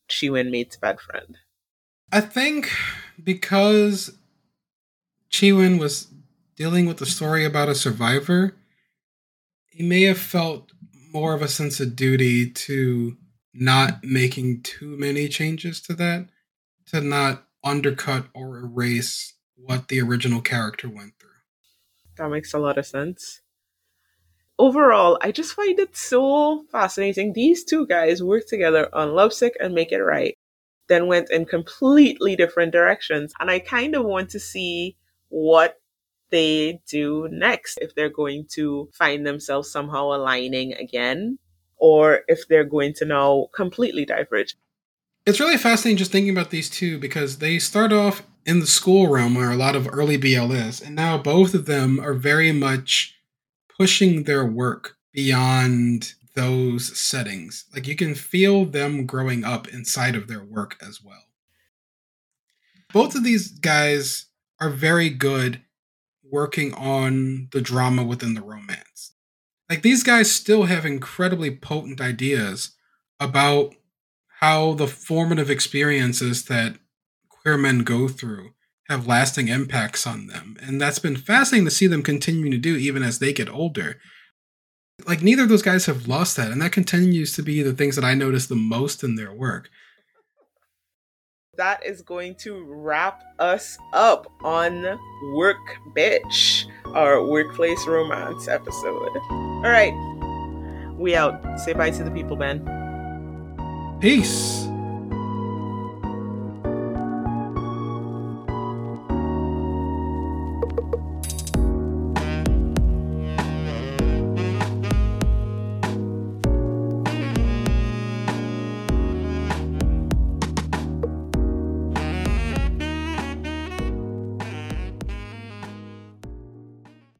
Cheewin made to Bed Friend. I think because Cheewin was dealing with a story about a survivor, he may have felt more of a sense of duty to not making too many changes to that, to not undercut or erase what the original character went through. That makes a lot of sense. Overall, I just find it so fascinating. These two guys work together on Lovesick and Make It Right then went in completely different directions. And I kind of want to see what they do next if they're going to find themselves somehow aligning again or if they're going to now completely diverge. It's really fascinating just thinking about these two because they start off in the school realm where a lot of early BL is, and now both of them are very much pushing their work beyond those settings. Like you can feel them growing up inside of their work as well. Both of these guys are very good working on the drama within the romance. Like these guys still have incredibly potent ideas about how the formative experiences that queer men go through have lasting impacts on them. And that's been fascinating to see them continuing to do even as they get older like neither of those guys have lost that, and that continues to be the things that I notice the most in their work. That is going to wrap us up on Work Bitch, our workplace romance episode. All right, we out. Say bye to the people, Ben. Peace.